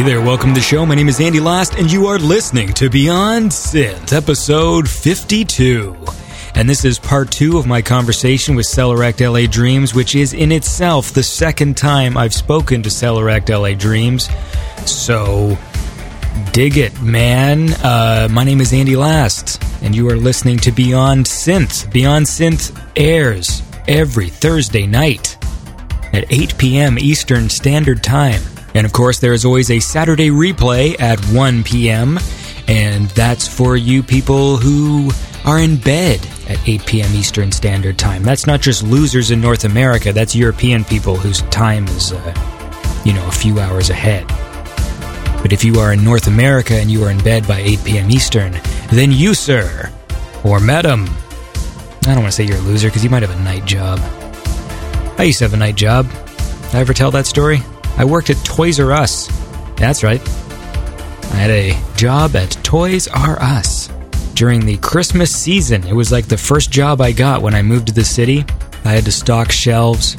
Hey there, welcome to the show. My name is Andy Last, and you are listening to Beyond Synth, episode 52. And this is part two of my conversation with Sellorekt LA Dreams, which is in itself the second time I've spoken to Sellorekt LA Dreams. So, dig it, man. Uh, my name is Andy Last, and you are listening to Beyond Synth. Beyond Synth airs every Thursday night at 8 p.m. Eastern Standard Time. And of course, there is always a Saturday replay at 1 p.m., and that's for you people who are in bed at 8 p.m. Eastern Standard Time. That's not just losers in North America, that's European people whose time is, uh, you know, a few hours ahead. But if you are in North America and you are in bed by 8 p.m. Eastern, then you, sir, or madam, I don't want to say you're a loser because you might have a night job. I used to have a night job. Did I ever tell that story? I worked at Toys R Us. That's right. I had a job at Toys R Us during the Christmas season. It was like the first job I got when I moved to the city. I had to stock shelves.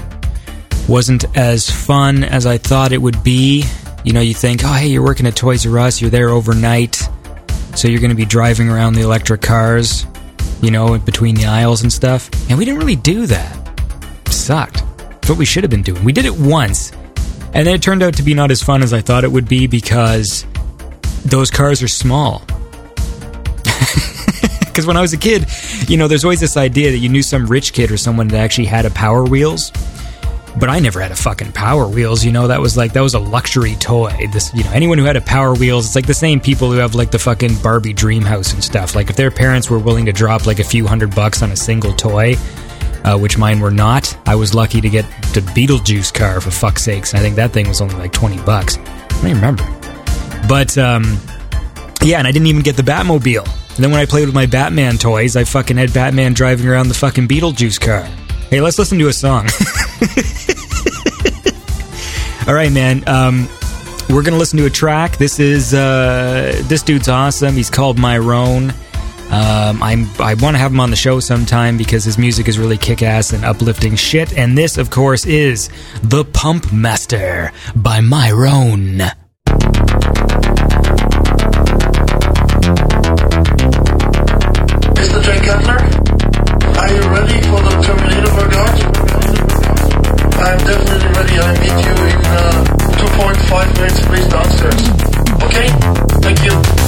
Wasn't as fun as I thought it would be. You know, you think, oh, hey, you're working at Toys R Us, you're there overnight, so you're going to be driving around the electric cars, you know, between the aisles and stuff. And we didn't really do that. It sucked. It's what we should have been doing. We did it once, and it turned out to be not as fun as I thought it would be because those cars are small. Because when I was a kid, you know, there's always this idea that you knew some rich kid or someone that actually had a Power Wheels. But I never had a fucking Power Wheels, you know, that was like, that was a luxury toy. This, you know, anyone who had a Power Wheels, it's like the same people who have like the fucking Barbie dream house and stuff. Like if their parents were willing to drop like a few hundred bucks on a single toy, uh, which mine were not. I was lucky to get the Beetlejuice car for fuck's sakes. I think that thing was only like 20 bucks. I don't even remember. But, um, yeah, and I didn't even get the Batmobile. And then when I played with my Batman toys, I fucking had Batman driving around the fucking Beetlejuice car. Hey, let's listen to a song. All right, man. Um, we're gonna listen to a track. This is uh, this dude's awesome. He's called Myron. Um, I'm, I want to have him on the show sometime because his music is really kick ass and uplifting shit. And this, of course, is The Pump Master by Myron. Mr. Are you ready for the? I'm definitely ready. I meet you in uh, 2.5 minutes, please. Okay? Thank you.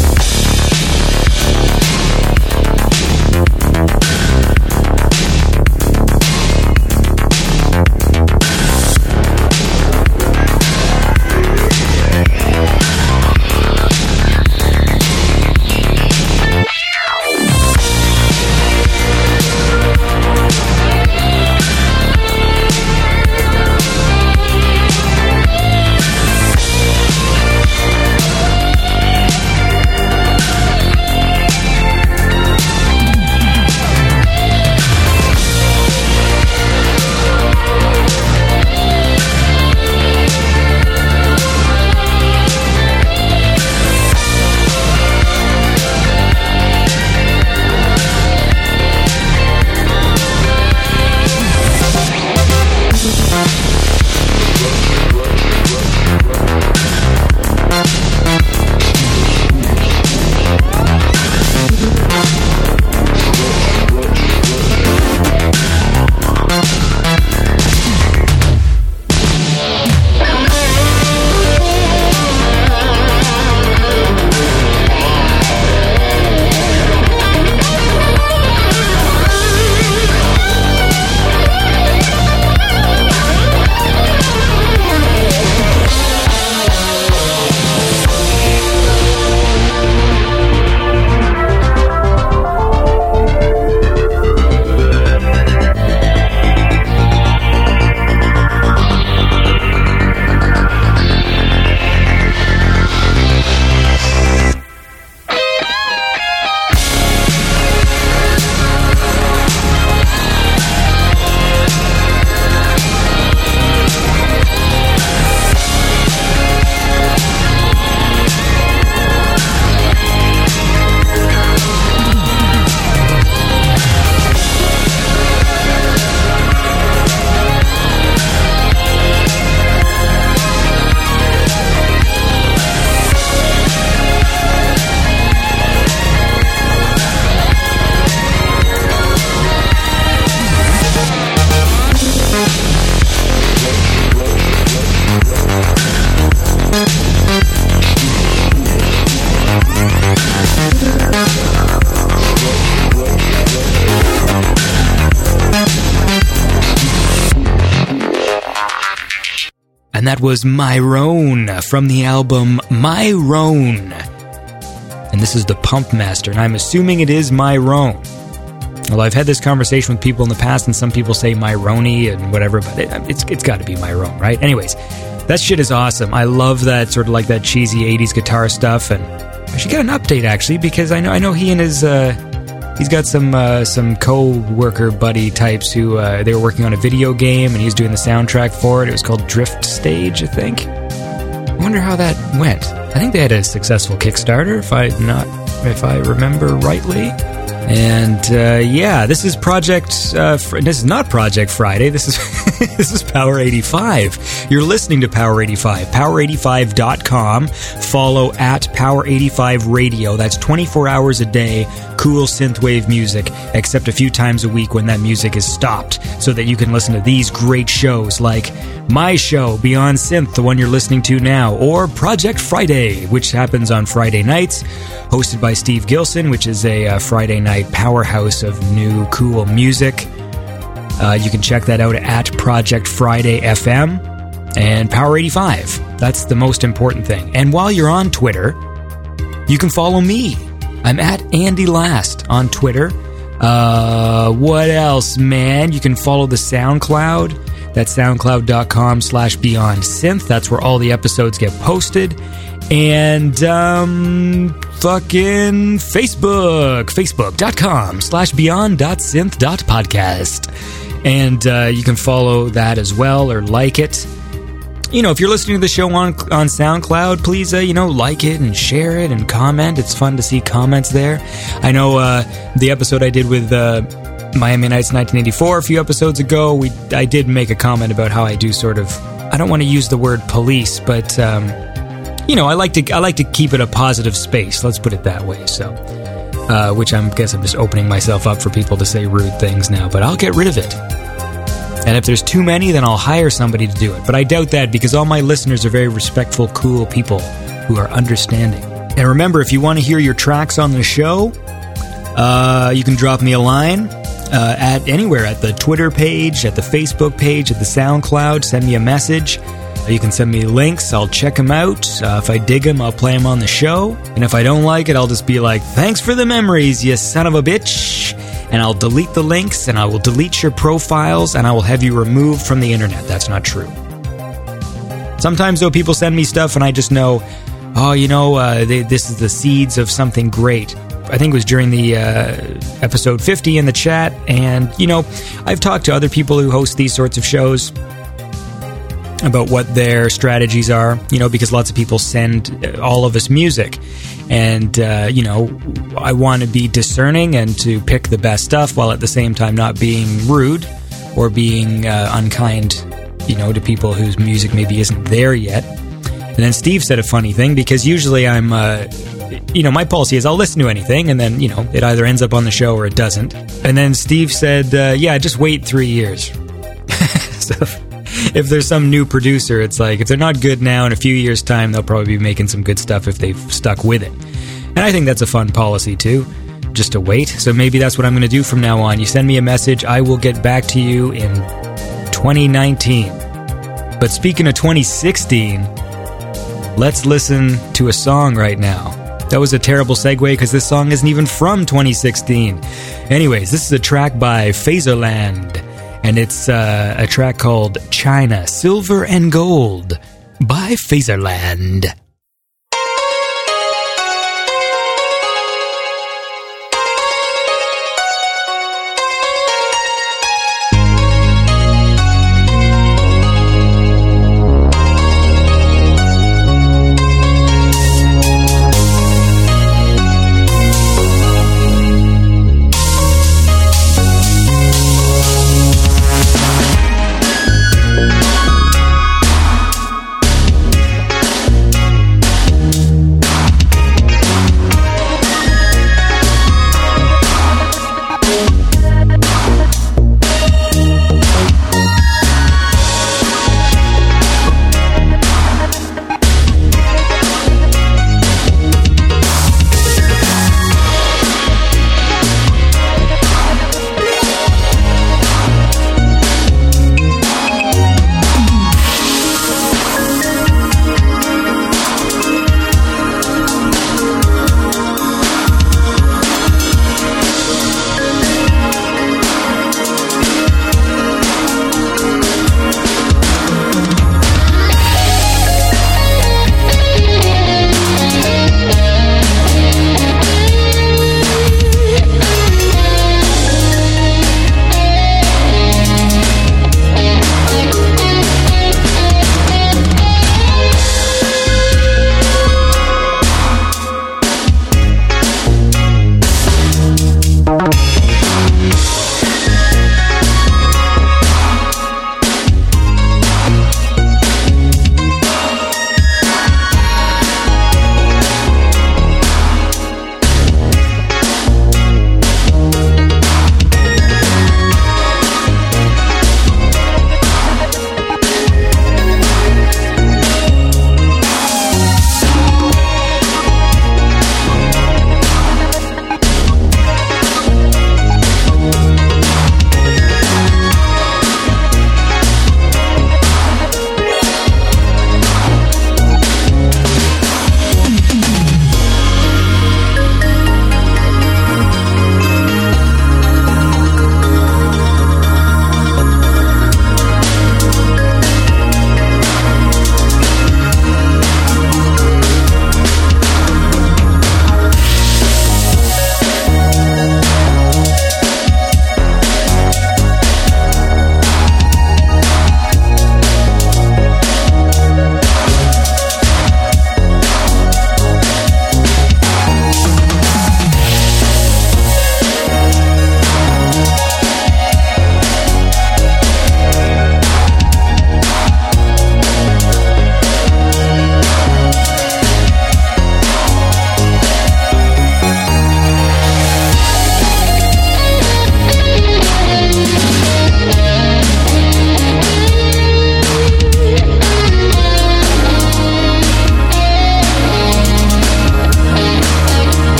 That was Myron from the album Myron. And this is the Pump Master, and I'm assuming it is Myron. Although I've had this conversation with people in the past, and some people say Myroni and whatever, but it, it's it's got to be Myron, right? Anyways, that shit is awesome. I love that sort of like that cheesy '80s guitar stuff, and I should get an update actually because I know I know he and his uh, he's got some uh, some co-worker buddy types who uh, they were working on a video game and he's doing the soundtrack for it. It was called Drift Stage, I think. I wonder how that went. I think they had a successful Kickstarter, if I not if I remember rightly. And uh, yeah, this is Project. Uh, fr- this is not Project Friday. This is this is Power 85. You're listening to Power 85. Power85.com. Follow at Power 85 Radio. That's 24 hours a day. Cool synthwave music, except a few times a week when that music is stopped, so that you can listen to these great shows like my show Beyond Synth, the one you're listening to now, or Project Friday, which happens on Friday nights, hosted by Steve Gilson, which is a uh, Friday night powerhouse of new cool music. Uh, you can check that out at Project Friday FM and Power 85. That's the most important thing. And while you're on Twitter, you can follow me. I'm at Andy Last on Twitter. Uh, what else, man? You can follow the SoundCloud. That's soundcloud.com slash beyond synth. That's where all the episodes get posted. And, um, fucking Facebook, facebook.com slash beyond.synth.podcast. And, uh, you can follow that as well or like it you know, if you're listening to the show on on SoundCloud, please, uh, you know, like it and share it and comment. It's fun to see comments there. I know uh, the episode I did with uh, Miami Nights 1984 a few episodes ago. We I did make a comment about how I do sort of. I don't want to use the word police, but um, you know, I like to I like to keep it a positive space. Let's put it that way. So. Uh, which I guess I'm just opening myself up for people to say rude things now, but I'll get rid of it. And if there's too many, then I'll hire somebody to do it. But I doubt that because all my listeners are very respectful, cool people who are understanding. And remember, if you want to hear your tracks on the show, uh, you can drop me a line uh, at anywhere at the Twitter page, at the Facebook page, at the SoundCloud. Send me a message. You can send me links. I'll check them out. Uh, if I dig them, I'll play them on the show. And if I don't like it, I'll just be like, thanks for the memories, you son of a bitch and I'll delete the links and I will delete your profiles and I will have you removed from the internet. That's not true. Sometimes, though, people send me stuff and I just know, oh, you know, uh, they, this is the seeds of something great. I think it was during the uh, episode 50 in the chat. And, you know, I've talked to other people who host these sorts of shows about what their strategies are, you know, because lots of people send all of us music. And, uh, you know, I want to be discerning and to pick the best stuff while at the same time not being rude or being uh, unkind, you know, to people whose music maybe isn't there yet. And then Steve said a funny thing because usually I'm, uh, you know, my policy is I'll listen to anything and then, you know, it either ends up on the show or it doesn't. And then Steve said, uh, yeah, just wait three years. so if there's some new producer, it's like if they're not good now, in a few years' time, they'll probably be making some good stuff if they've stuck with it. And I think that's a fun policy too, just to wait. So maybe that's what I'm going to do from now on. You send me a message, I will get back to you in 2019. But speaking of 2016, let's listen to a song right now. That was a terrible segue because this song isn't even from 2016. Anyways, this is a track by Phaserland and it's uh, a track called China Silver and Gold by Phaserland.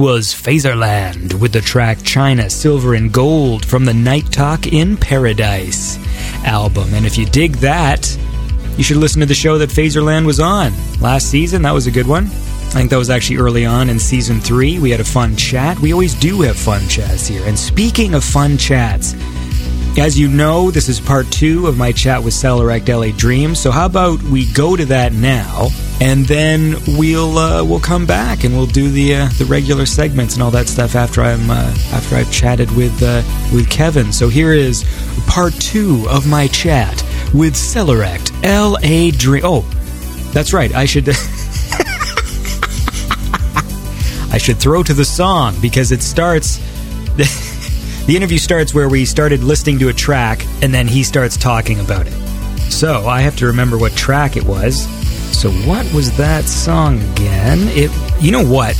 Was Phaserland with the track China Silver and Gold from the Night Talk in Paradise album. And if you dig that, you should listen to the show that Phaserland was on last season. That was a good one. I think that was actually early on in season three. We had a fun chat. We always do have fun chats here. And speaking of fun chats, as you know, this is part two of my chat with Sellorekt LA Dreams. So how about we go to that now, and then we'll uh, we'll come back and we'll do the uh, the regular segments and all that stuff after I'm uh, after I've chatted with uh, with Kevin. So here is part two of my chat with Sellorekt LA Dream. Oh, that's right. I should. I should throw to the song because it starts. The interview starts where we started listening to a track, and then he starts talking about it. So I have to remember what track it was. So what was that song again? It, you know what?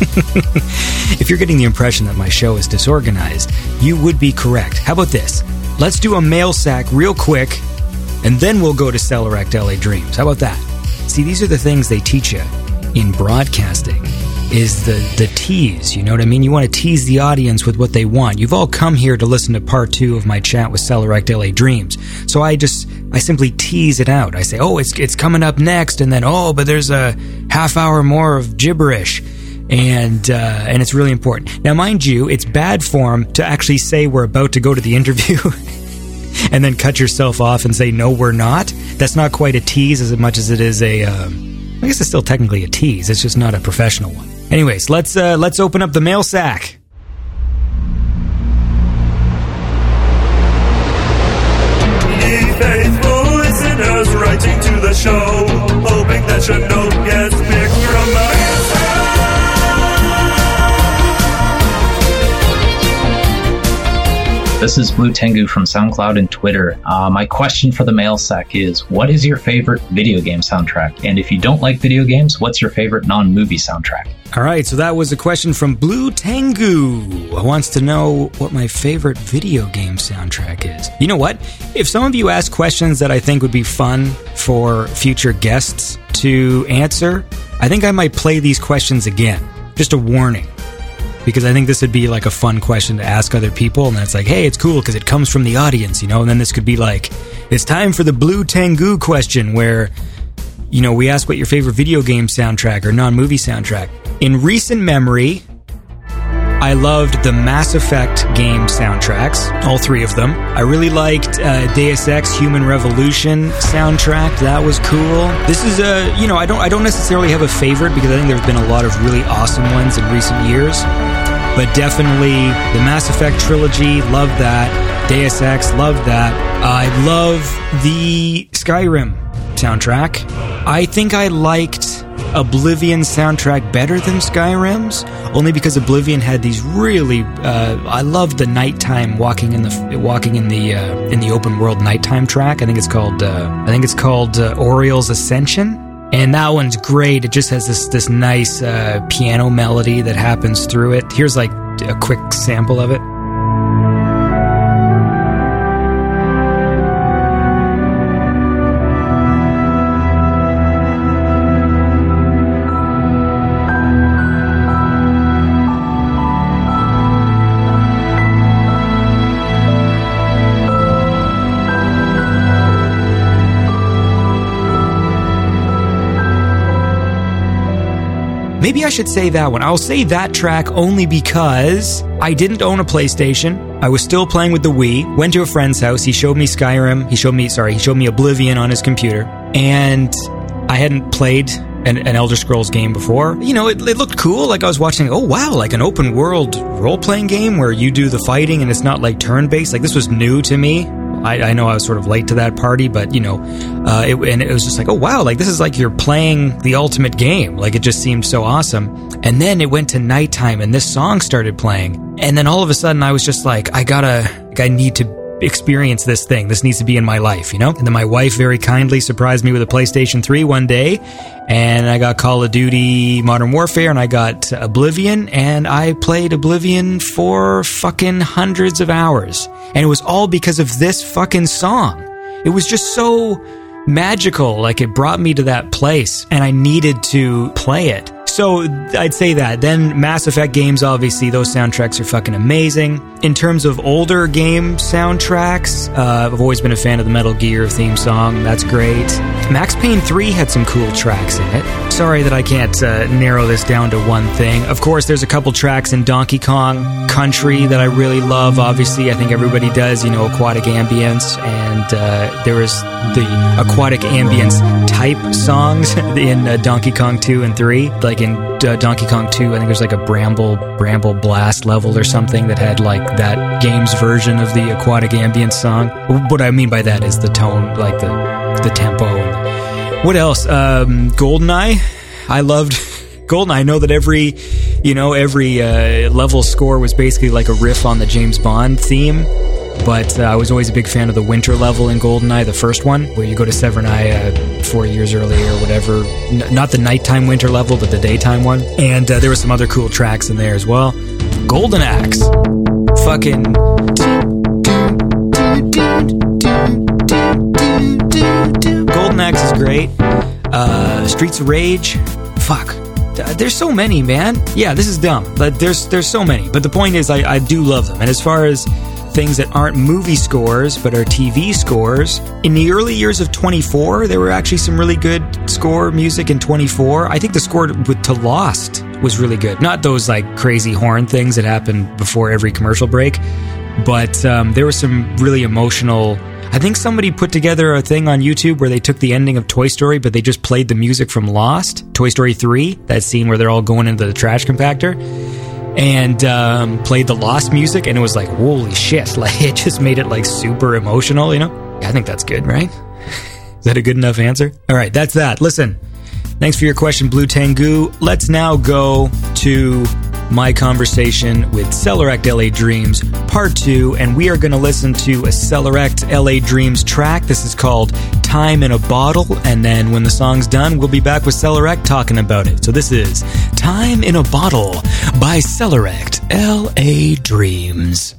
if you're getting the impression that my show is disorganized, you would be correct. How about this? Let's do a mail sack real quick, and then we'll go to Sellorekt LA Dreams. How about that? See, these are the things they teach you in broadcasting is the the tease. You know what I mean? You want to tease the audience with what they want. You've all come here to listen to part two of my chat with Sellorekt LA Dreams. So I just I simply tease it out. I say, oh, it's it's coming up next, and then oh, but there's a half hour more of gibberish. And uh, and it's really important. Now, mind you, it's bad form to actually say we're about to go to the interview, and then cut yourself off and say no, we're not. That's not quite a tease as much as it is a. Um, I guess it's still technically a tease. It's just not a professional one. Anyways, let's uh, let's open up the mail sack. To the show, hoping that your note gets This is Blue Tengu from SoundCloud and Twitter. Uh, my question for the mail sack is What is your favorite video game soundtrack? And if you don't like video games, what's your favorite non movie soundtrack? All right, so that was a question from Blue Tengu, wants to know what my favorite video game soundtrack is. You know what? If some of you ask questions that I think would be fun for future guests to answer, I think I might play these questions again. Just a warning because I think this would be like a fun question to ask other people. And it's like, hey, it's cool because it comes from the audience, you know? And then this could be like, it's time for the Blue Tengu question where, you know, we ask what your favorite video game soundtrack or non movie soundtrack. In recent memory, I loved the Mass Effect game soundtracks, all three of them. I really liked uh, Deus Ex Human Revolution soundtrack. That was cool. This is a, you know, I don't, I don't necessarily have a favorite because I think there's been a lot of really awesome ones in recent years. But definitely the Mass Effect trilogy, love that. Deus Ex, love that. I love the Skyrim soundtrack. I think I liked Oblivion soundtrack better than Skyrim's, only because Oblivion had these really. Uh, I love the nighttime walking in the walking in the uh, in the open world nighttime track. I think it's called uh, I think it's called uh, Auriel's Ascension, and that one's great. It just has this this nice uh, piano melody that happens through it. Here's like a quick sample of it. Maybe I should say that one. I'll say that track only because I didn't own a PlayStation. I was still playing with the Wii. Went to a friend's house. He showed me Skyrim. He showed me, sorry, he showed me Oblivion on his computer. And I hadn't played an, an Elder Scrolls game before. You know, it, it looked cool. Like I was watching, oh wow, like an open world role playing game where you do the fighting and it's not like turn based. Like this was new to me. I, I, know I was sort of late to that party, but you know, uh, it, and it was just like, oh wow, like this is like you're playing the ultimate game. Like it just seemed so awesome. And then it went to nighttime, and this song started playing, and then all of a sudden I was just like, I gotta, like, I need to experience this thing. This needs to be in my life, you know? And then my wife very kindly surprised me with a PlayStation 3 one day, and I got Call of Duty Modern Warfare, and I got Oblivion, and I played Oblivion for fucking hundreds of hours. And it was all because of this fucking song. It was just so magical. Like it brought me to that place, and I needed to play it. So I'd say that. Then Mass Effect games, obviously, those soundtracks are fucking amazing. In terms of older game soundtracks, uh, I've always been a fan of the Metal Gear theme song. That's great. Max Payne 3 had some cool tracks in it. Sorry that I can't uh, narrow this down to one thing. Of course, there's a couple tracks in Donkey Kong Country that I really love. Obviously, I think everybody does, you know, aquatic ambience. And uh, there was the aquatic ambience type songs in uh, Donkey Kong 2 and 3. Like in uh, Donkey Kong 2, I think there's like a Bramble Bramble Blast level or something that had like that game's version of the aquatic ambience song. What I mean by that is the tone, like the the tempo. What else? Um, Goldeneye. I loved Goldeneye. I know that every, you know, every uh, level score was basically like a riff on the James Bond theme. But uh, I was always a big fan of the winter level in Goldeneye, the first one, where you go to Severnaya uh, four years earlier or whatever. N- not the nighttime winter level, but the daytime one. And uh, there were some other cool tracks in there as well. Golden Axe. Fucking. Golden Axe is great. Uh, Streets of Rage. Fuck. There's so many, man. Yeah, this is dumb, but there's there's so many. But the point is, I, I do love them. And as far as things that aren't movie scores but are TV scores. In the early years of 24, there were actually some really good score music in 24. I think the score with to Lost was really good. Not those like crazy horn things that happen before every commercial break, but um, there was some really emotional. I think somebody put together a thing on YouTube where they took the ending of Toy Story, but they just played the music from Lost, Toy Story 3, that scene where they're all going into the trash compactor and um, played the Lost music, and it was like, holy shit! Like it just made it like super emotional, you know. I think that's good, right? Is that a good enough answer? All right, that's that. Listen, thanks for your question, Blue Tengu. Let's now go to my conversation with Sellorekt LA Dreams Part 2, and we are going to listen to a Sellorekt LA Dreams track. This is called Time in a Bottle, and then when the song's done, we'll be back with Sellorekt talking about it. So this is Time in a Bottle by Sellorekt LA Dreams.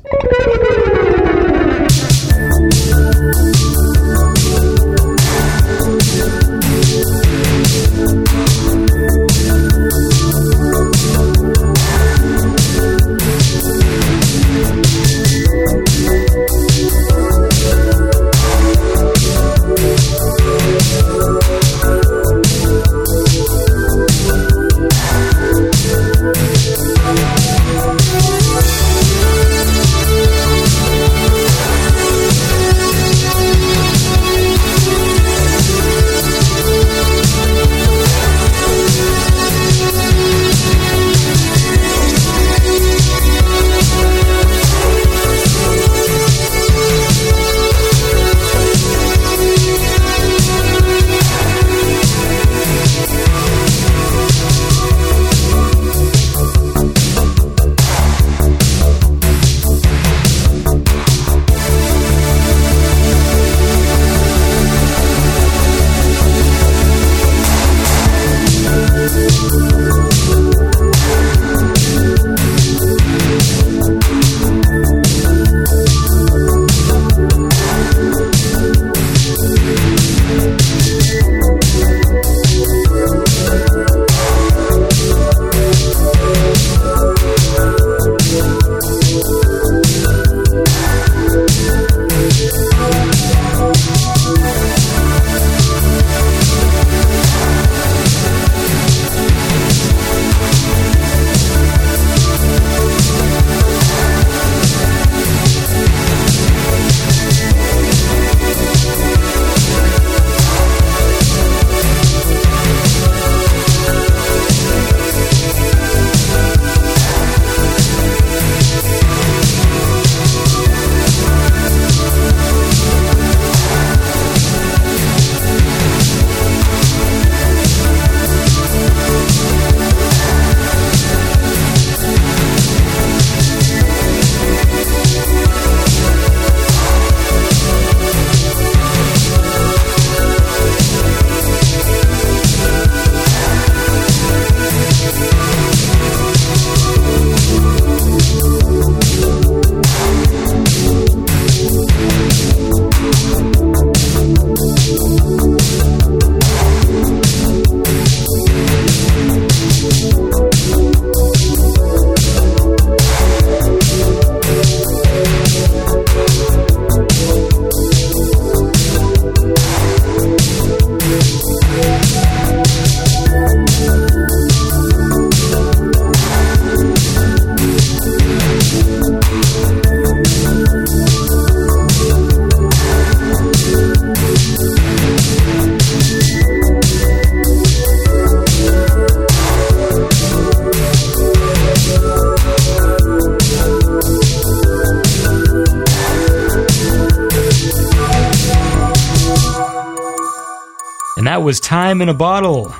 In a Bottle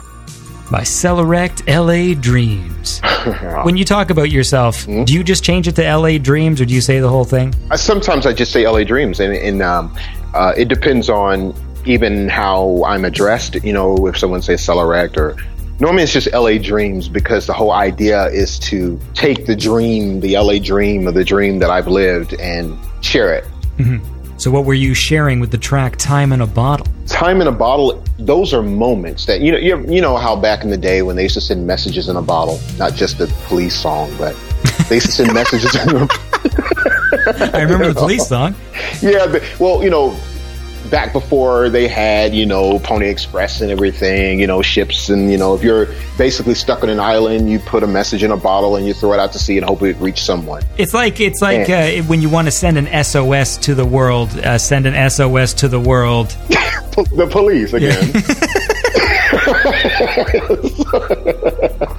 by Sellorekt LA Dreams. when you talk about yourself, Hmm? do you just change it to LA Dreams or do you say the whole thing? I, sometimes I just say LA Dreams, and, and um, uh, it depends on even how I'm addressed. You know, if someone says Sellorekt or normally it's just LA Dreams because the whole idea is to take the dream, the LA dream of the dream that I've lived, and share it. So, what were you sharing with the track Time in a Bottle? Time in a bottle. Those are moments that you know. You, you know how back in the day when they used to send messages in a bottle, not just the police song, but they used to send messages in a I remember the police song. Yeah, but, well, you know, back before they had, you know, Pony Express and everything, you know, ships, and you know, if you're basically stuck on an island, you put a message in a bottle and you throw it out to sea and hope it reach someone. It's like it's like uh, when you want to send an SOS to the world. Uh, send an SOS to the world. the police again.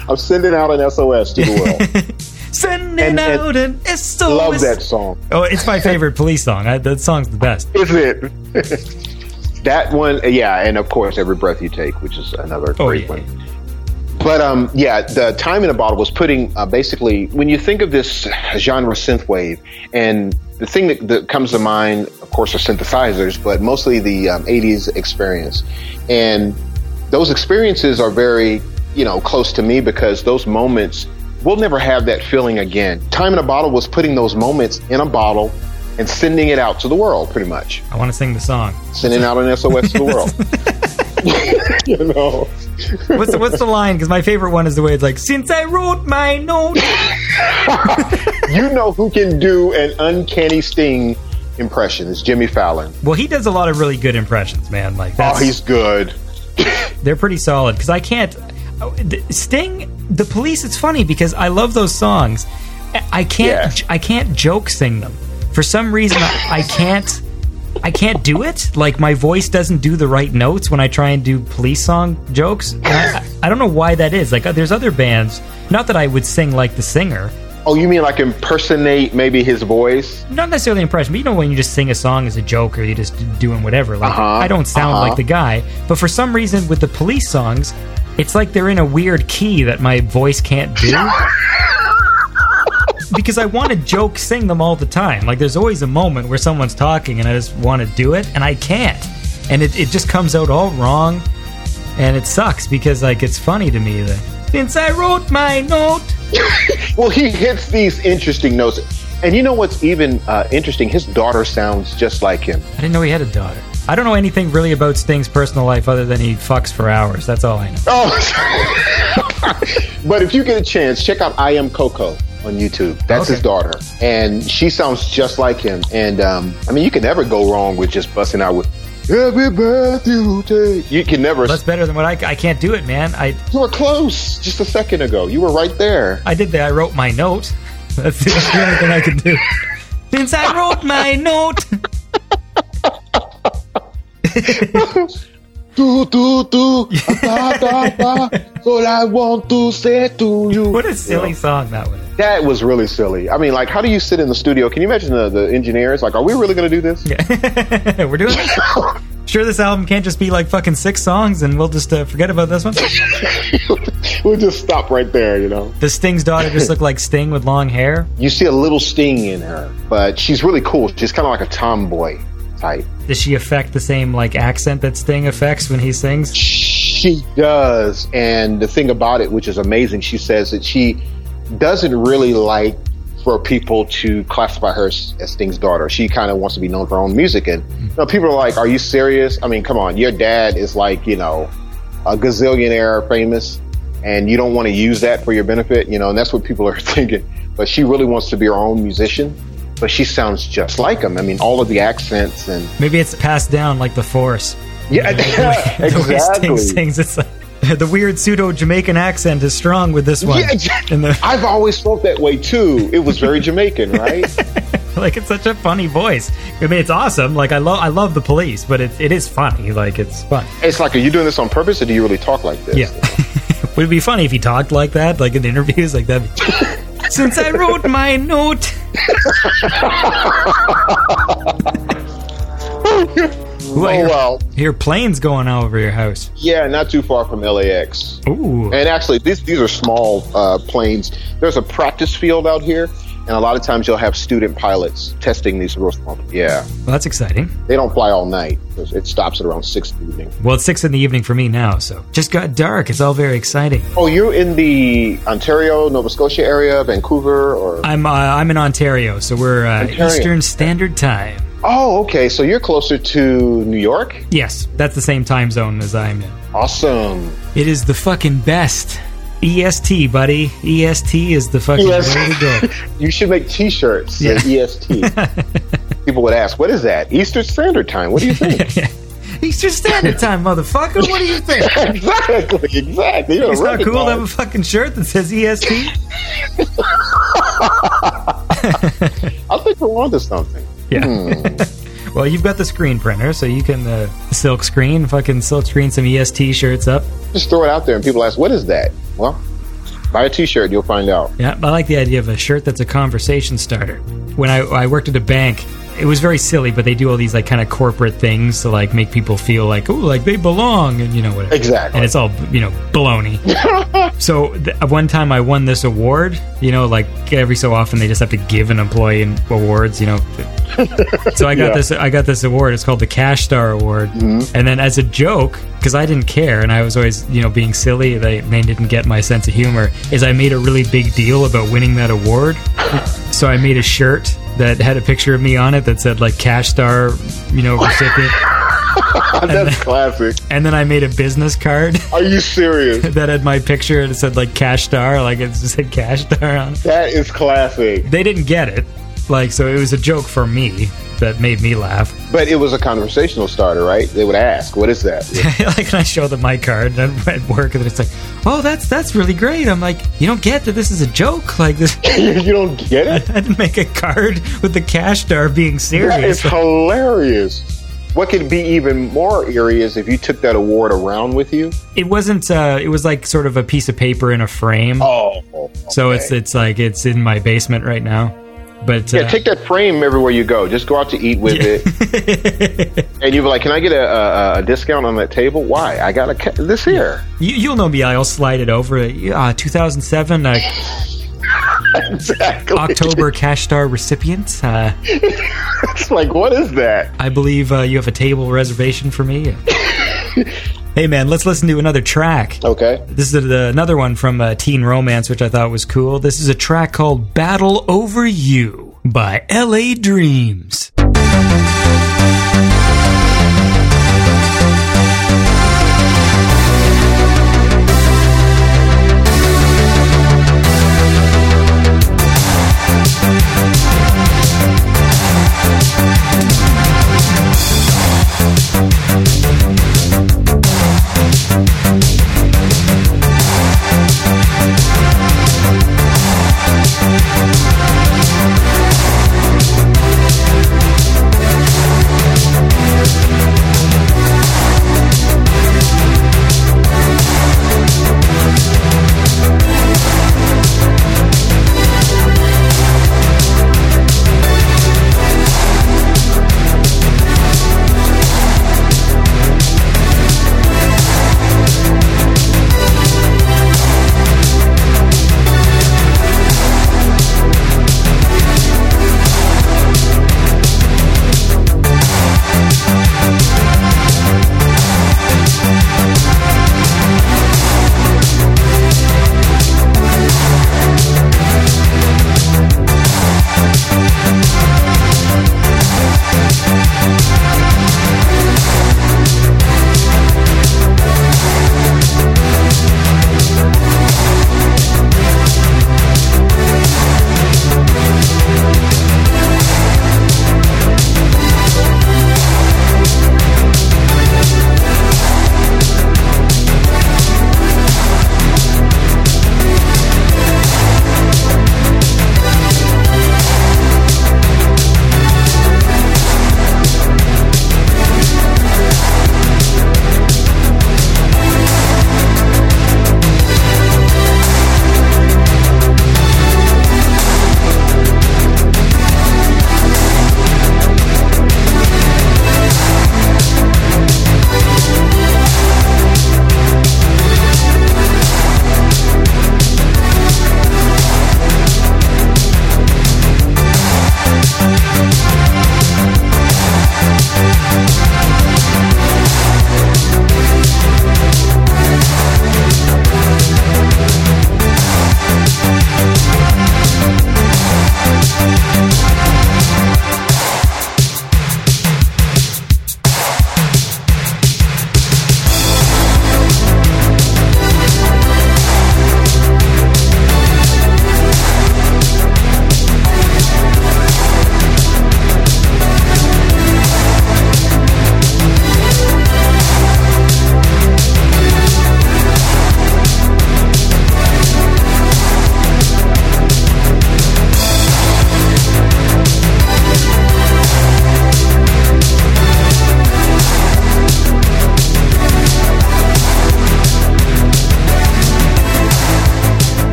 I'm sending out an SOS to the world. Sending And- and- out an SOS. Love that song. Oh, it's my favorite police song. I, that song's the best. Is it? that one, yeah, and of course, every breath you take, which is another Oh, great yeah. one. But um, yeah, the time in a bottle was putting uh, basically when you think of this genre synthwave, and the thing that, that comes to mind, of course, are synthesizers, but mostly the um, '80s experience, and those experiences are very, you know, close to me because those moments we'll never have that feeling again. Time in a bottle was putting those moments in a bottle and sending it out to the world, pretty much, I want to sing the song. sending out an SOS to the world. you know. What's the, what's the line? Because my favorite one is the way it's like, "Since I wrote my note." you know who can do an uncanny sting impression is Jimmy Fallon. Well, he does a lot of really good impressions, man. Like Oh, he's good. they're pretty solid. Because I can't oh, Sting, the police. It's funny because I love those songs. I- can't. Yeah. I can't joke sing them for some reason. I, I can't. I can't do it. Like my voice doesn't do the right notes when I try and do police song jokes. I, I don't know why that is. Like there's other bands. Not that I would sing like the singer. Oh, you mean like impersonate maybe his voice? not necessarily impression, but you know when you just sing a song as a joke or you're just doing whatever. Like Uh-huh, I don't sound uh-huh. like the guy, but for some reason with the police songs, it's like they're in a weird key that my voice can't do. because I want to joke sing them all the time. Like there's always a moment where someone's talking and I just want to do it and I can't. And it, it just comes out all wrong and it sucks because like it's funny to me that since I wrote my note Well, he hits these interesting notes. And you know what's even uh, interesting? His daughter sounds just like him. I didn't know he had a daughter. I don't know anything really about Sting's personal life other than he fucks for hours. That's all I know. Oh, but if you get a chance, check out I Blame Coco on YouTube. That's Okay. his daughter, and she sounds just like him. And um, I mean, you can never go wrong with just busting out with "Every breath you take." You can never. That's better than what I, I can't do it, man. I you were close just a second ago. You were right there. I did that. I wrote my note. That's the, that's the only thing I can do. Since I wrote my note. Do do do. da, da, da. All I want to say to you. What a silly song that was. That was really silly. I mean, like, how do you sit in the studio? Can you imagine the, the engineers? Like, are we really going to do this? Yeah. We're doing this. Sure, this album can't just be like fucking six songs and we'll just uh, forget about this one. we'll just stop right there, you know. Does Sting's daughter just look like Sting with long hair? You see a little sting in her, but she's really cool. She's kind of like a tomboy type. Does she affect the same like accent that Sting affects when he sings? She does. And the thing about it, which is amazing, she says that she doesn't really like for people to classify her as, Sting's daughter. She kind of wants to be known for her own music. And hmm. you know, people are like, Are you serious? I mean, come on. Your dad is like, you know, a gazillionaire famous, and you don't want to use that for your benefit, you know, and that's what people are thinking. But she really wants to be her own musician. But she sounds just like him. I mean, all of the accents and Maybe it's passed down like the Force. yeah, the way exactly. sings, it's like the weird pseudo Jamaican accent is strong with this one. Yeah, the, I've always felt that way too. It was very Jamaican, right? like it's such a funny voice. I mean, it's awesome. Like I love, I love the police, but it, it is funny. Like it's fun. it's like, are you doing this on purpose, or do you really talk like this? Yeah. Would it be funny if he talked like that, like in interviews, like that? Since I wrote my note, Ooh, Oh hear, well, hear planes going all over your house. yeah, not too far from LAX. Ooh. And actually, these these are small uh, planes. There's a practice field out here, and a lot of times you'll have student pilots testing these real small. Yeah, Well, that's exciting. they don't fly all night. because It stops at around six in the evening. Well, it's six in the evening for me now, so just got dark. It's all very exciting. Oh, you're in the Ontario, Nova Scotia area, Vancouver, or I'm uh, I'm in Ontario, so we're uh, Ontario. Eastern Standard Time. oh, okay. So you're closer to New York. Yes, that's the same time zone as I'm in. Awesome. It is the fucking best. EST, buddy. EST is the fucking Yes. way to go. you should make T-shirts. Yeah. EST. People would ask, "What is that?" Eastern Standard Time. What do you think? Eastern Standard Time, motherfucker. What do you think? exactly. Exactly. You're It's not cool to have a fucking shirt that says EST. I think we're onto something. Yeah. Hmm. Well, you've got the screen printer, so you can uh, silk screen, fucking silk screen some EST shirts up. Just throw it out there, and people ask, "What is that?" Well, buy a T-shirt, you'll find out. Yeah, I like the idea of a shirt that's a conversation starter. When I, I worked at a bank, it was very silly, but they do all these like kind of corporate things to like make people feel like oh, like they belong, and you know whatever. Exactly. And it's all you know baloney. so th- one time I won this award. You know, like every so often they just have to give an employee an awards. You know. so I got Yeah. this. I got this award. It's called the Cash Star Award. Mm-hmm. And then as a joke, because I didn't care and I was always you know being silly, they they didn't get my sense of humor. Is I made a really big deal about winning that award. so I made a shirt that had a picture of me on it that said like Cash Star, you know, recipient. That's classic. And then I made a business card Are you serious? that had my picture and it said like Cash Star, like it just said Cash Star on it. that is classic. They didn't get it. Like, so it was a joke for me that made me laugh. But it was a conversational starter, right? They would ask, "What is that?" like, when I show them my card and at work, and it's like, oh, that's that's really great. I'm like, you don't get that this is a joke. Like, this, you don't get it. I didn't make a card with the Cash Star being That serious. is hilarious. What could be even more eerie is if you took that award around with you. It wasn't. Uh, it was like sort of a piece of paper in a frame. Oh, So it's it's like it's in my basement right now. But yeah. uh, Take that frame everywhere you go. Just go out to eat with it, and you'll be like, "Can I get a, a, a discount on that table? Why? I got a ca- this here." you, you'll know me. I'll slide it over. Uh, 2007 uh, exactly. October Cash Star recipient. Uh, It's like, what is that? I believe uh, you have a table reservation for me. hey man, let's listen to another track. Okay. This is a, another one from uh, Teen Romance, which I thought was cool. This is a track called "Battle Over You" by L.A. Dreams.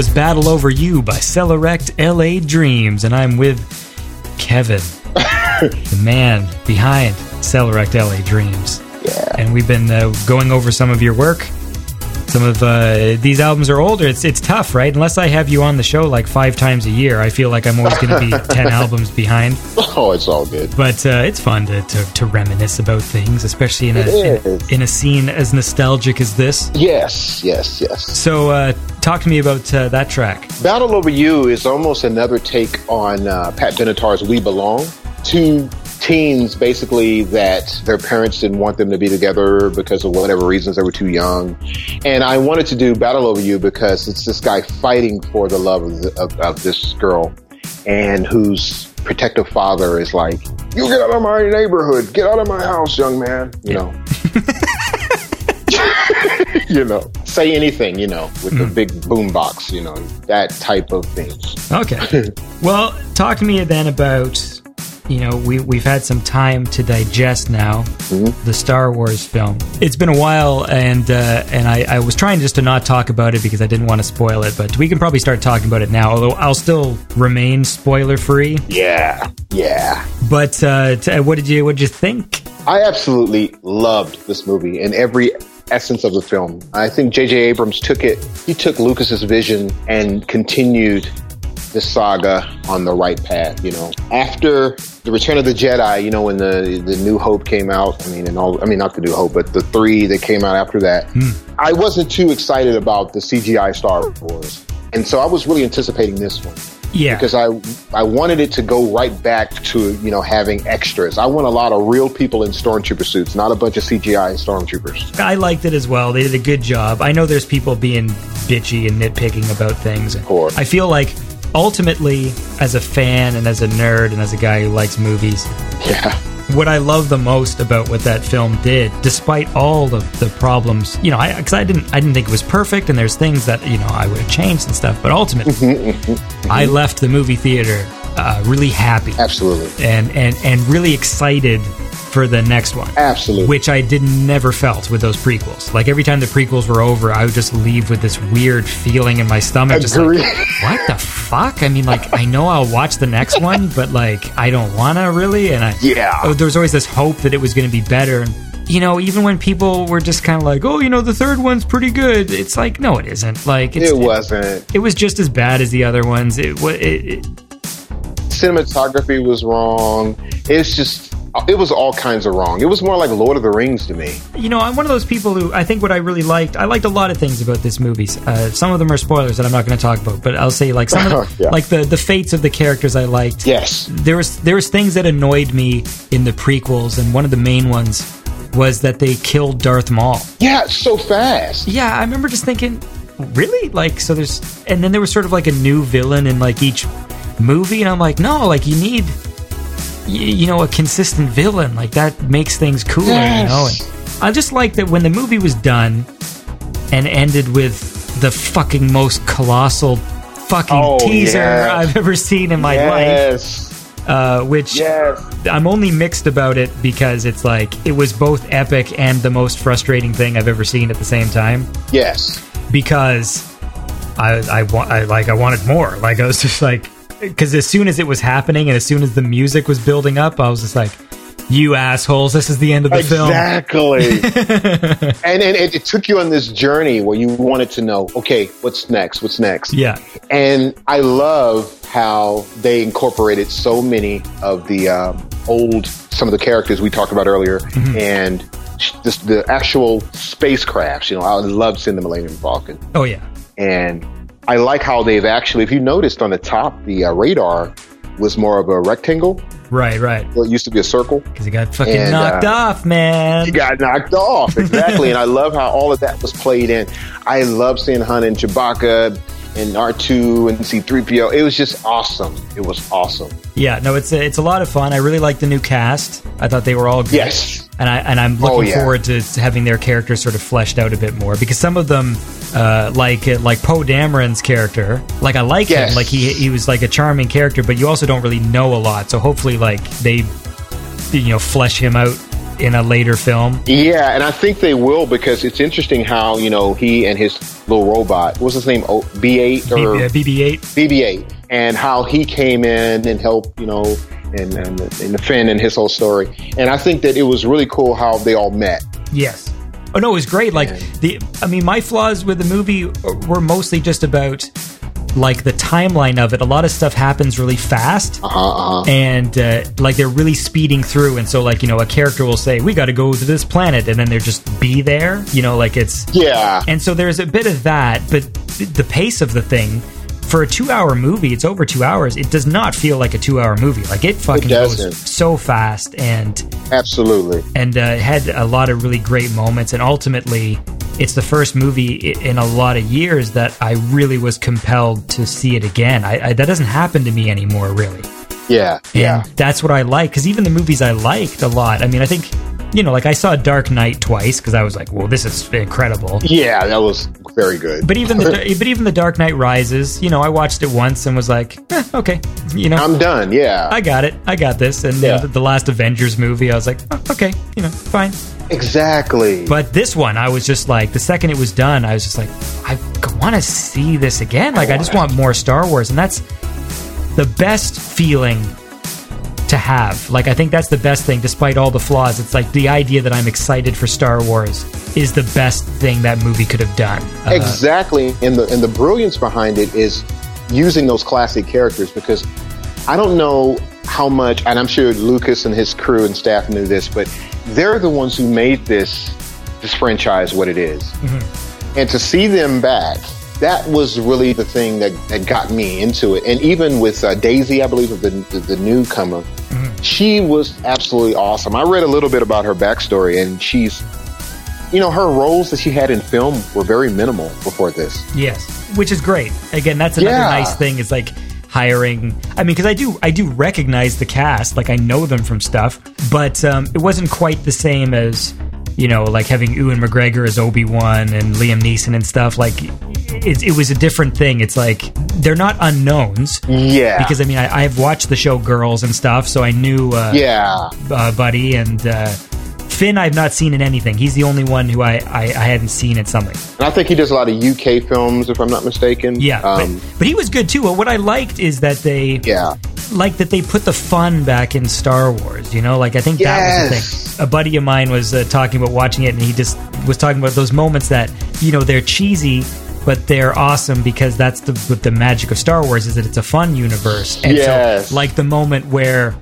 Was Battle Over You by Sellorekt LA Dreams. And I'm with Kevin, the man behind Sellorekt LA Dreams. Yeah. And we've been uh, going over some of your work. Some of uh, these albums are older. It's it's tough, right? Unless I have you on the show like five times a year, I feel like I'm always going to be ten albums behind. Oh, it's all good. But uh, it's fun to, to, to reminisce about things, especially in a in, in a scene as nostalgic as this. Yes, yes, yes. So, uh, talk to me about uh, that track. Battle Over You is almost another take on uh, Pat Benatar's We Belong. Two teens, basically, that their parents didn't want them to be together because of whatever reasons they were too young. And I wanted to do Battle Over You because it's this guy fighting for the love of, the, of, of this girl and whose protective father is like, You get out of my neighborhood, get out of my house, young man. You know. you know, say anything, you know, with the hmm. big boom box, you know, that type of thing. Okay. well, talk to me then about you know we we've had some time to digest now the Star Wars film. It's been a while, and uh, and I, I was trying just to not talk about it because I didn't want to spoil it, but we can probably start talking about it now. Although I'll still remain spoiler free. Yeah, yeah. But uh, t- what did you what did you think? I absolutely loved this movie and every essence of the film. I think J.J. Abrams took it, he took Lucas's vision and continued the saga on the right path, you know. After the Return of the Jedi, you know, when the the New Hope came out, I mean, and all, I mean, not the New Hope, but the three that came out after that, hmm. I wasn't too excited about the CGI Star Wars. And so I was really anticipating this one Yeah, because I I wanted it to go right back to you know having extras. I want a lot of real people in stormtrooper suits, not a bunch of CGI stormtroopers. I liked it as well. They did a good job. I know there's people being bitchy and nitpicking about things. Of course. I feel like ultimately, as a fan and as a nerd and as a guy who likes movies, Yeah, what I love the most about what that film did, despite all of the problems, you know, I because I didn't I didn't think it was perfect, and there's things that you know I would have changed and stuff. But ultimately, mm-hmm, mm-hmm, mm-hmm. I left the movie theater uh, really happy absolutely, and and and really excited for the next one absolutely. which I did never felt with those prequels. Like every time the prequels were over, I would just leave with this weird feeling in my stomach, just like, what the fuck? I mean, like I know I'll watch the next one, but like I don't wanna really. And I Yeah. oh, there was always this hope that it was going to be better. And you know, even when people were just kind of like, oh, you know, the third one's pretty good, it's like, no, it isn't. Like it's, it wasn't. It was just as bad as the other ones. It was. It, it, Cinematography was wrong. It's just it was all kinds of wrong. It was more like Lord of the Rings to me. you know, I'm one of those people who I think what I really liked. I liked a lot of things about this movie. Uh, some of them are spoilers that I'm not going to talk about, but I'll say like some of the, Yeah. like the the fates of the characters I liked. Yes. There was there was things that annoyed me in the prequels, and one of the main ones was that they killed Darth Maul. Yeah, so fast. Yeah, I remember just thinking, really? Like, so there's, and then there was sort of like a new villain in like each movie, and I'm like, no, like you need, you know, a consistent villain. Like that makes things cooler, you know. Yes. And I just like that when the movie was done and ended with the fucking most colossal fucking Oh, teaser yes. I've ever seen in my life. Yes. Uh, which Yes. I'm only mixed about it because it's like it was both epic and the most frustrating thing I've ever seen at the same time Yes. because I I want I like I wanted more. Like I was just like because as soon as it was happening and as soon as the music was building up, I was just like, "You assholes! This is the end of the film." Exactly. and and it, it took you on this journey where you wanted to know, okay, what's next? What's next? Yeah, And I love how they incorporated so many of the um, old, some of the characters we talked about earlier, Mm-hmm. and this, the actual spacecrafts. You know, I love seeing the Millennium Falcon, oh yeah, and I like how they've actually, if you noticed on the top, the uh, radar was more of a rectangle. right, right. Well, it used to be a circle. Because it got fucking And, knocked uh, off, man. He got knocked off exactly, and I love how all of that was played in. I love seeing Han and Chewbacca and R two and C three PO. It was just awesome. It was awesome. yeah, no, it's a, it's a lot of fun. I really like the new cast. I thought they were all good. Yes. and I and I'm looking Oh, yeah. forward to having their characters sort of fleshed out a bit more because some of them, uh, like uh, like Poe Dameron's character, like I like Yes. him, like he he was like a charming character, but you also don't really know a lot. So hopefully, like they, you know, flesh him out in a later film. Yeah, and I think they will because it's interesting how you know he and his little robot. What's his name? Oh, B8 or BB, BB-8. BB-8, and how he came in and helped, you know, and and, and Finn and his whole story. And I think that it was really cool how they all met. Yes. Oh no, it was great. Like the, I mean, my flaws with the movie were mostly just about like the timeline of it. A lot of stuff happens really fast, Uh-huh, and uh, like they're really speeding through. And so, like you know, a character will say, "We got to go to this planet," and then they're just be there. You know, like it's Yeah, and so there's a bit of that, but the pace of the thing for a two-hour movie, it's over two hours. It does not feel like a two-hour movie. Like it fucking goes so fast, and absolutely. and uh, it had a lot of really great moments. And ultimately, it's the first movie in a lot of years that I really was compelled to see it again. I, I that doesn't happen to me anymore, really. Yeah, yeah. That's what I like because even the movies I liked a lot. I mean, I think you know, like I saw Dark Knight twice because I was like, "Well, this is incredible." Yeah, that was very good. But even the but even the Dark Knight Rises, you know, I watched it once and was like, eh, okay, you know, I'm done. Yeah, I got it, I got this. And Yeah. uh, the, the last Avengers movie, I was like, oh, okay, you know, fine. exactly. But this one, I was just like, the second it was done, I was just like, I want to see this again. Like, I just want more Star Wars, and that's the best feeling to have. Like, I think that's the best thing, despite all the flaws. It's like the idea that I'm excited for Star Wars is the best thing that movie could have done. Uh, exactly and the and the brilliance behind it is using those classic characters because i don't know how much and i'm sure lucas and his crew and staff knew this but they're the ones who made this this franchise what it is. and to see them back that was really the thing that, that got me into it and even with uh, daisy i believe the, the, the newcomer she was absolutely awesome i read a little bit about her backstory and she's you know, her roles that she had in film were very minimal before this. Yes, which is great. Again, that's another Yeah. nice thing. Is like hiring. I mean, because I do, I do recognize the cast. Like I know them from stuff, but um, it wasn't quite the same as you know, like having Ewan McGregor as Obi Wan and Liam Neeson and stuff. Like it, it was a different thing. It's like they're not unknowns. Yeah. Because I mean, I, I've watched the show Girls and stuff, so I knew uh, yeah. uh, Buddy and uh, Finn. I've not seen in anything. He's the only one who I, I, I hadn't seen in something. And I think he does a lot of UK films, if I'm not mistaken. Yeah, Um, but, but he was good too. What I liked is that they yeah. like that they put the fun back in Star Wars. You know, like I think that was the thing. A buddy of mine was uh, talking about watching it, and he just was talking about those moments that you know they're cheesy. But they're awesome because that's the what the magic of Star Wars is that it's a fun universe. And Yes. so, like the moment where,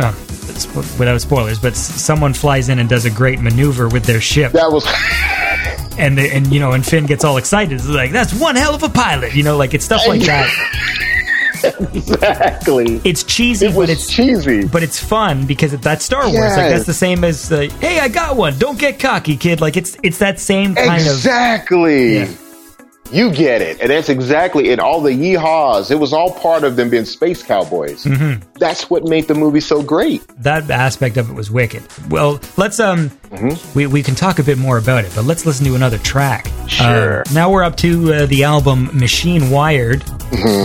oh, it's- without spoilers, but someone flies in and does a great maneuver with their ship, That was. and they, and you know, and Finn gets all excited. It's like that's one hell of a pilot. You know, like it's stuff like that. exactly. It's cheesy, It but it's cheesy. but it's fun because it, that's Star Wars. Like that's the same as uh, hey, I got one. Don't get cocky, kid. Like it's it's that same kind of exactly. Yeah. You get it. And that's exactly it. All the yeehaws. It was all part of them being space cowboys. Mm-hmm. That's what made the movie so great. that aspect of it was wicked. Well, let's um we we can talk a bit more about it, but let's listen to another track. Sure. Uh, now we're up to uh, the album Machine Wired,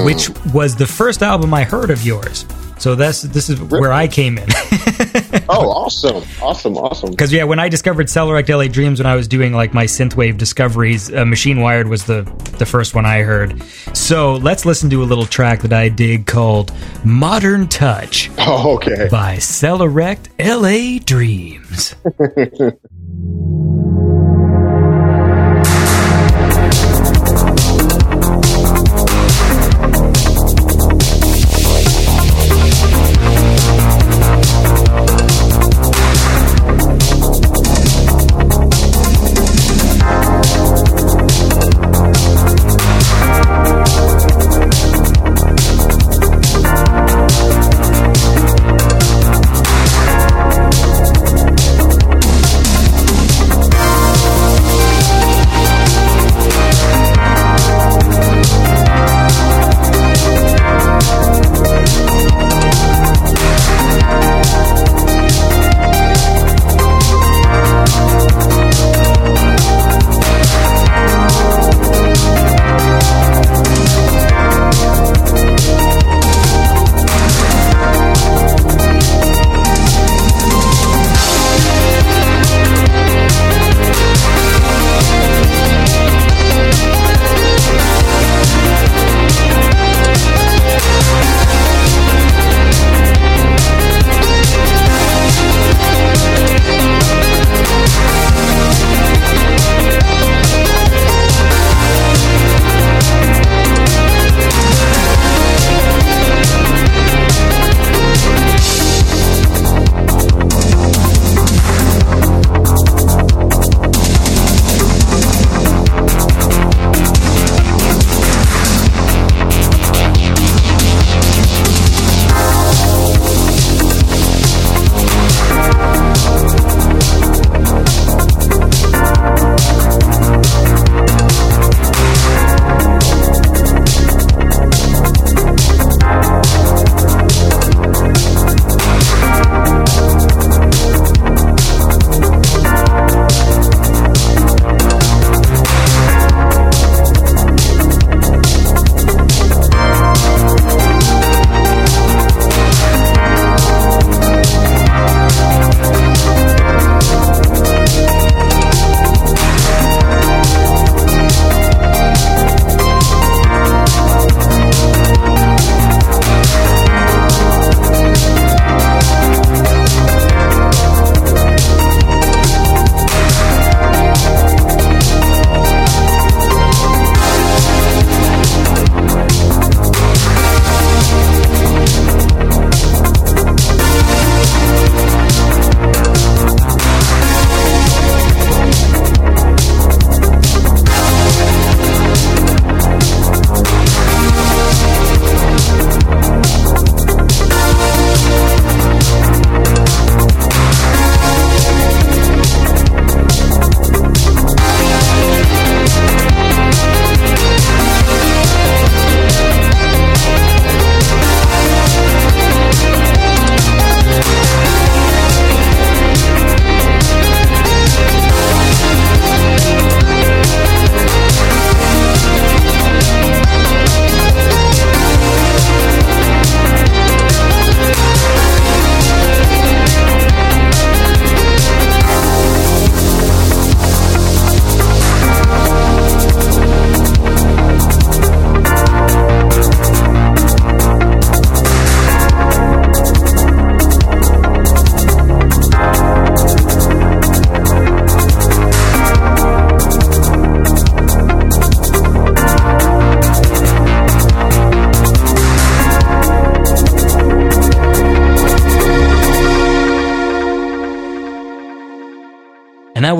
which was the first album I heard of yours. So that's this is where I came in. Oh, awesome. Awesome. Awesome. Because yeah, when I discovered Sellorekt LA Dreams, when I was doing like my synthwave discoveries, uh, Machine Wired was the the first one I heard. So let's listen to a little track that I dig called "Modern Touch" Oh, okay. by Sellorekt LA Dreams.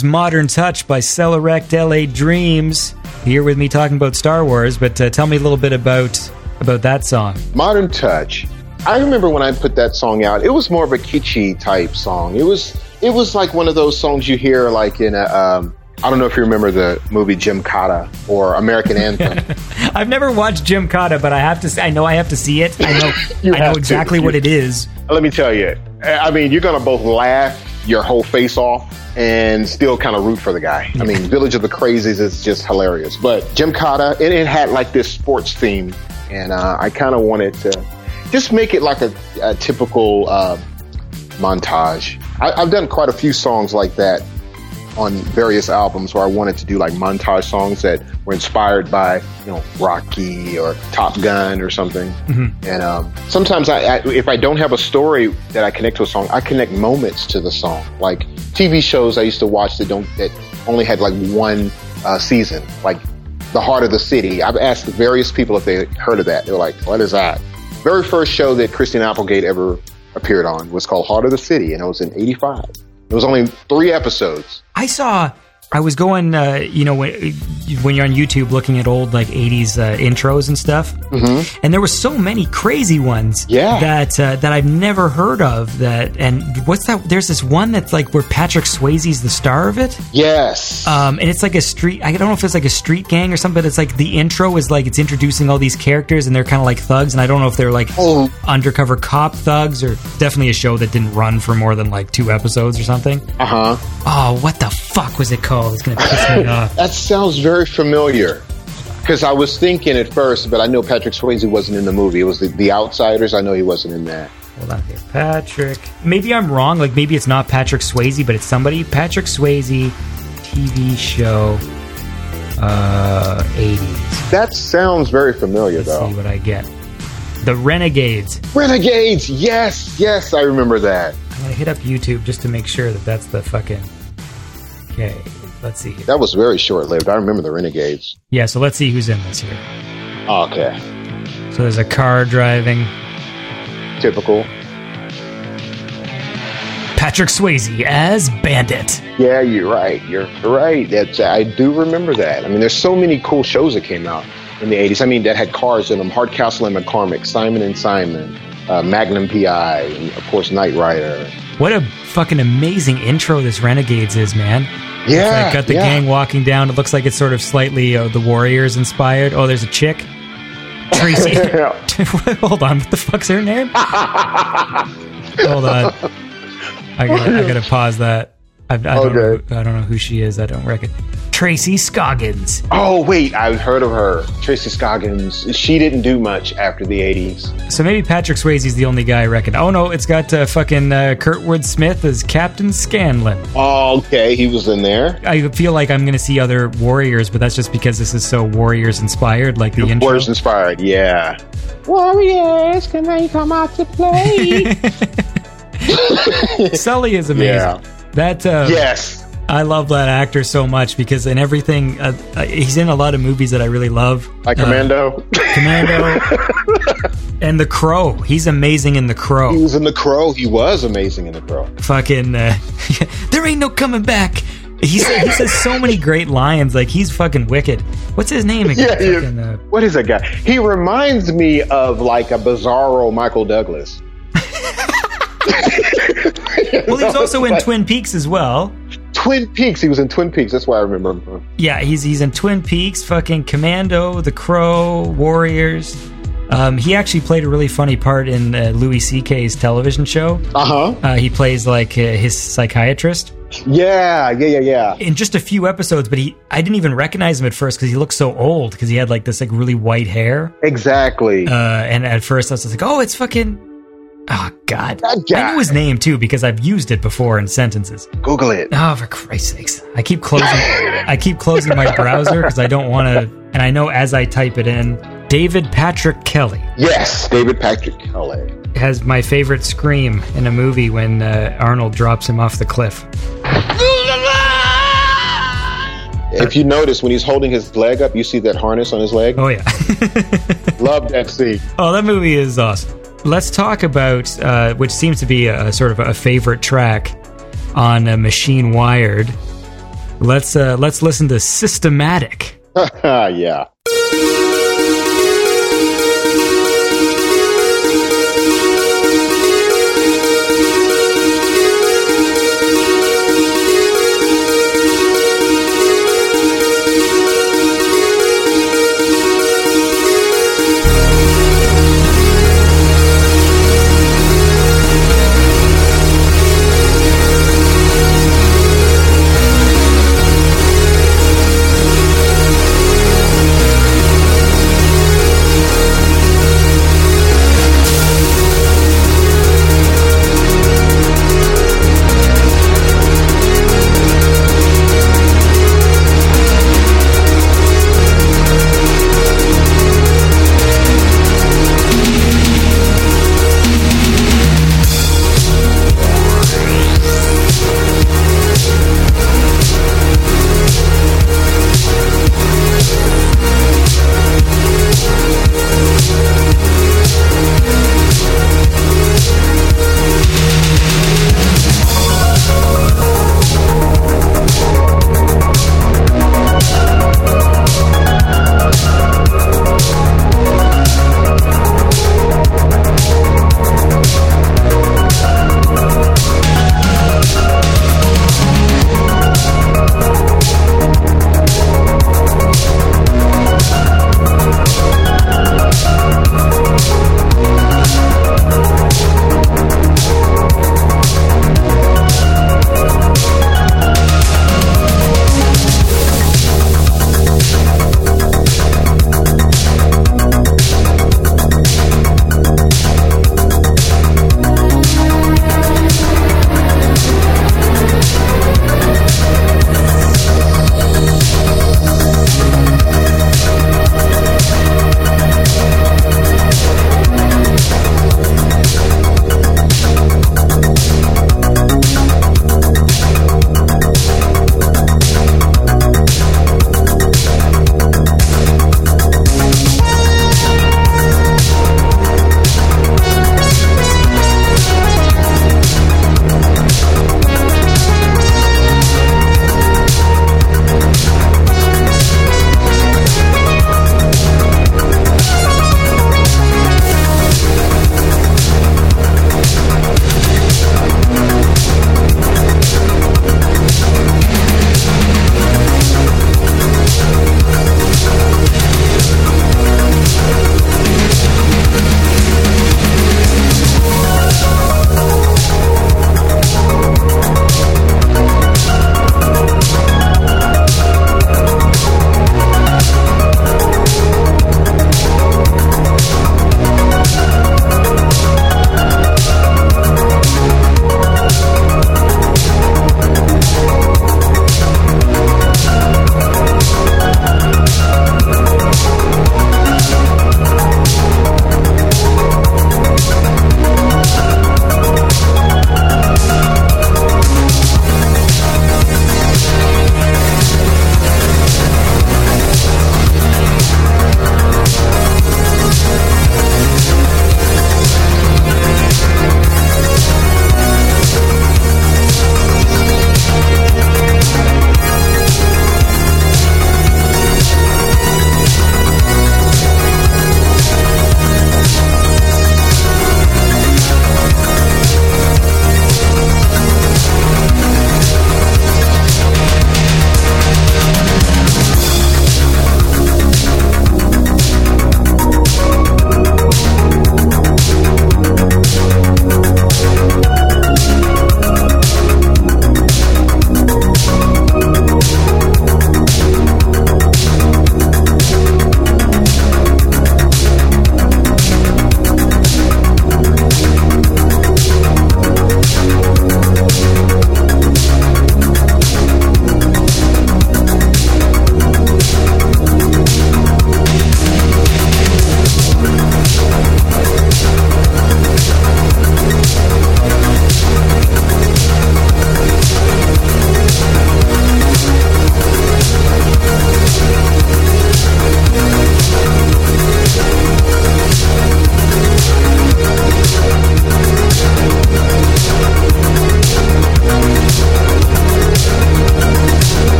was Modern Touch by Sellorekt LA Dreams. Here with me talking about Star Wars, but uh, tell me a little bit about about that song. Modern Touch. I remember when I put that song out, it was more of a kitschy type song. It was it was like one of those songs you hear like in a um, I don't know if you remember the movie Gymkata or American Anthem. I've never watched Gymkata, but I have to. Say, I know I have to see it. I know. I know have to. exactly what it is. Let me tell you, I mean, you're gonna both laugh your whole face off and still kind of root for the guy. I mean, Village of the Crazies is just hilarious. But Gymkata, it, it had like this sports theme, and uh, I kind of wanted to just make it like a, a typical uh, montage. I, I've done quite a few songs like that on various albums where I wanted to do like montage songs that were inspired by, you know, Rocky or Top Gun or something. And um, sometimes I, I, if I don't have a story that I connect to a song, I connect moments to the song. Like TV shows I used to watch that don't that only had like one uh, season, like The Heart of the City. I've asked various people if they heard of that. They were like, "What is that?" Very first show that Christine Applegate ever appeared on was called Heart of the City, and it was in '85. It was only three episodes. I saw. I was going, uh, you know, when, when you're on YouTube looking at old like '80s uh, intros and stuff, mm-hmm. and there were so many crazy ones, Yeah. that uh, that I've never heard of. That and what's that? There's this one that's like where Patrick Swayze's the star of it, Yes. um, and it's like a street. I don't know if it's like a street gang or something. But it's like the intro is like it's introducing all these characters, and they're kind of like thugs, and I don't know if they're like Oh. undercover cop thugs or definitely a show that didn't run for more than like two episodes or something. Uh huh. Oh, what the fuck was it called? It's gonna piss me off. That sounds very familiar. Because I was thinking at first, but I know Patrick Swayze wasn't in the movie. It was the, the Outsiders. I know he wasn't in that. Hold on here, Patrick. Maybe I'm wrong. Like maybe it's not Patrick Swayze, but it's somebody. Patrick Swayze, TV show, uh, 80s. That sounds very familiar, Let's though. see what I get. The Renegades. Renegades. Yes, yes, I remember that. I'm gonna hit up YouTube just to make sure that that's the fucking. Okay, let's see here. That was very short lived. I remember the Renegades. Yeah, so let's see who's in this here. Oh, okay, So there's a car driving. typical. Patrick Swayze as Bandit. Yeah, you're right. You're right. That's I do remember that. I mean, there's so many cool shows that came out in the '80s. I mean, that had cars in them: Hardcastle and McCormick, Simon and Simon, uh, Magnum PI, and of course Knight Rider. What a fucking amazing intro this Renegades is, man. Yeah, It's got the yeah. gang walking down. It looks like it's sort of slightly uh, the Warriors inspired. Oh, there's a chick. Tracy. Hold on. What the fuck's her name? Hold on. I gotta, I gotta pause that. I, I, don't Okay. who- I don't know who she is. I don't reckon. Tracy Scoggins. Oh wait, I've heard of her. Tracy Scoggins. She didn't do much after the '80s. So maybe Patrick Swayze's the only guy I reckon. Oh no, it's got uh, fucking uh, Kurtwood Smith as Captain Scanlon. Oh, okay, he was in there. I feel like I'm gonna see other Warriors, but that's just because this is so Warriors inspired, like the intro. Warriors inspired. Yeah. Warriors, can they come out to play? Sully is amazing. Yeah. That uh, yes. I love that actor so much because in everything uh, uh, he's in a lot of movies that I really love. Like Uh, Commando. Commando, and The Crow. He's amazing in The Crow. he was in The Crow. He was amazing in The Crow. Fucking, uh, there ain't no coming back. He said, he says so many great lines. Like he's fucking wicked. What's his name again? Yeah, Fucking, uh, What is that guy? He reminds me of like a bizarro Michael Douglas. well, he's also in Twin Peaks as well. Twin Peaks. He was in Twin Peaks. That's why I remember him. Yeah, he's he's in Twin Peaks, fucking Commando, The Crow, Warriors. Um, he actually played a really funny part in uh, Louis C.K.'s television show. Uh-huh. Uh, he plays like uh, his psychiatrist Yeah, yeah, yeah, yeah. in just a few episodes, but he I didn't even recognize him at first because he looked so old because he had like this like really white hair. Exactly. Uh, and at first I was like, oh, it's fucking. Oh God! That guy. I knew his name too because I've used it before in sentences. Google it. Oh, for Christ's sakes! I keep closing. I keep closing my browser because I don't want to. And I know as I type it in, David Patrick Kelly Yes, David Patrick Kelly. has my favorite scream in a movie when uh, Arnold drops him off the cliff. If you notice, when he's holding his leg up, you see that harness on his leg. Oh yeah. Love that scene. Oh, that movie is awesome. Let's talk about uh, which seems to be a, sort of a favorite track on uh, Machine Wired. Let's uh, let's listen to Systematic. yeah.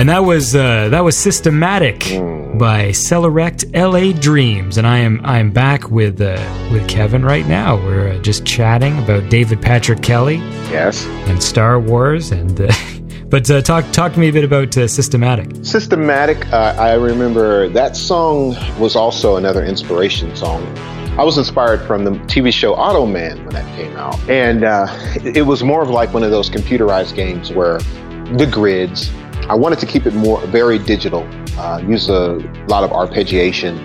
And that was uh, that was systematic by Sellorekt LA Dreams, and I am I am back with uh, with Kevin right now. We're uh, just chatting about David Patrick Kelly Yes. and Star Wars, and uh, but uh, talk talk to me a bit about uh, systematic. Systematic, uh, I remember that song was also another inspiration song. I was inspired from the TV show Automan when that came out. And uh, it it was more of like one of those computerized games where the grids, I wanted to keep it more very digital, uh, use a lot of arpeggiation.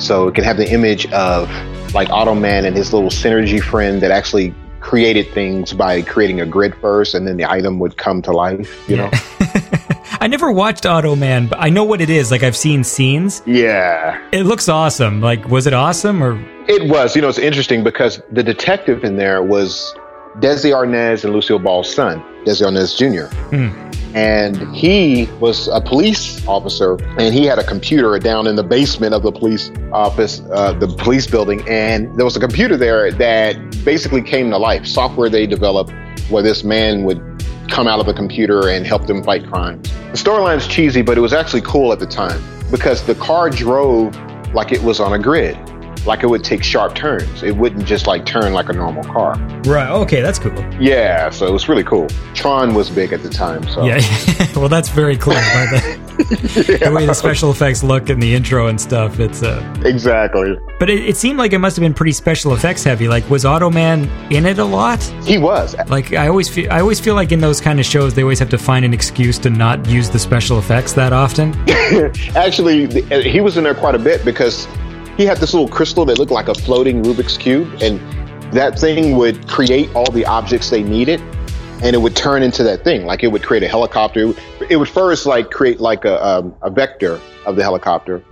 So it can have the image of like Automan and his little synergy friend that actually created things by creating a grid first and then the item would come to life, you know? I never watched Automan, but I know what it is. Like I've seen scenes. Yeah. It looks awesome. Like was it awesome or It was. You know, it's interesting because the detective in there was Desi Arnaz and Lucille Ball's son, Desi Arnaz Jr. And he was a police officer, and he had a computer down in the basement of the police office, uh, the police building, and there was a computer there that basically came to life. Software they developed where this man would come out of the computer and help them fight crimes. The storyline's cheesy, but it was actually cool at the time because the car drove like it was on a grid, like it would take sharp turns. It wouldn't just like turn like a normal car. right? Okay, that's cool. Yeah, so it was really cool. Tron was big at the time, so Yeah. well, that's very cool. By the, the way the special effects look in the intro and stuff. It's uh, exactly. but it, it seemed like it must have been pretty special effects heavy. Like was Automan in it a lot? He was. Like I always feel, I always feel like in those kind of shows they always have to find an excuse to not use the special effects that often. Actually, uh, he was in there quite a bit because he had this little crystal that looked like a floating Rubik's cube, and that thing would create all the objects they needed, and it would turn into that thing. Like it would create a helicopter. It would first like create like a um, a vector of the helicopter,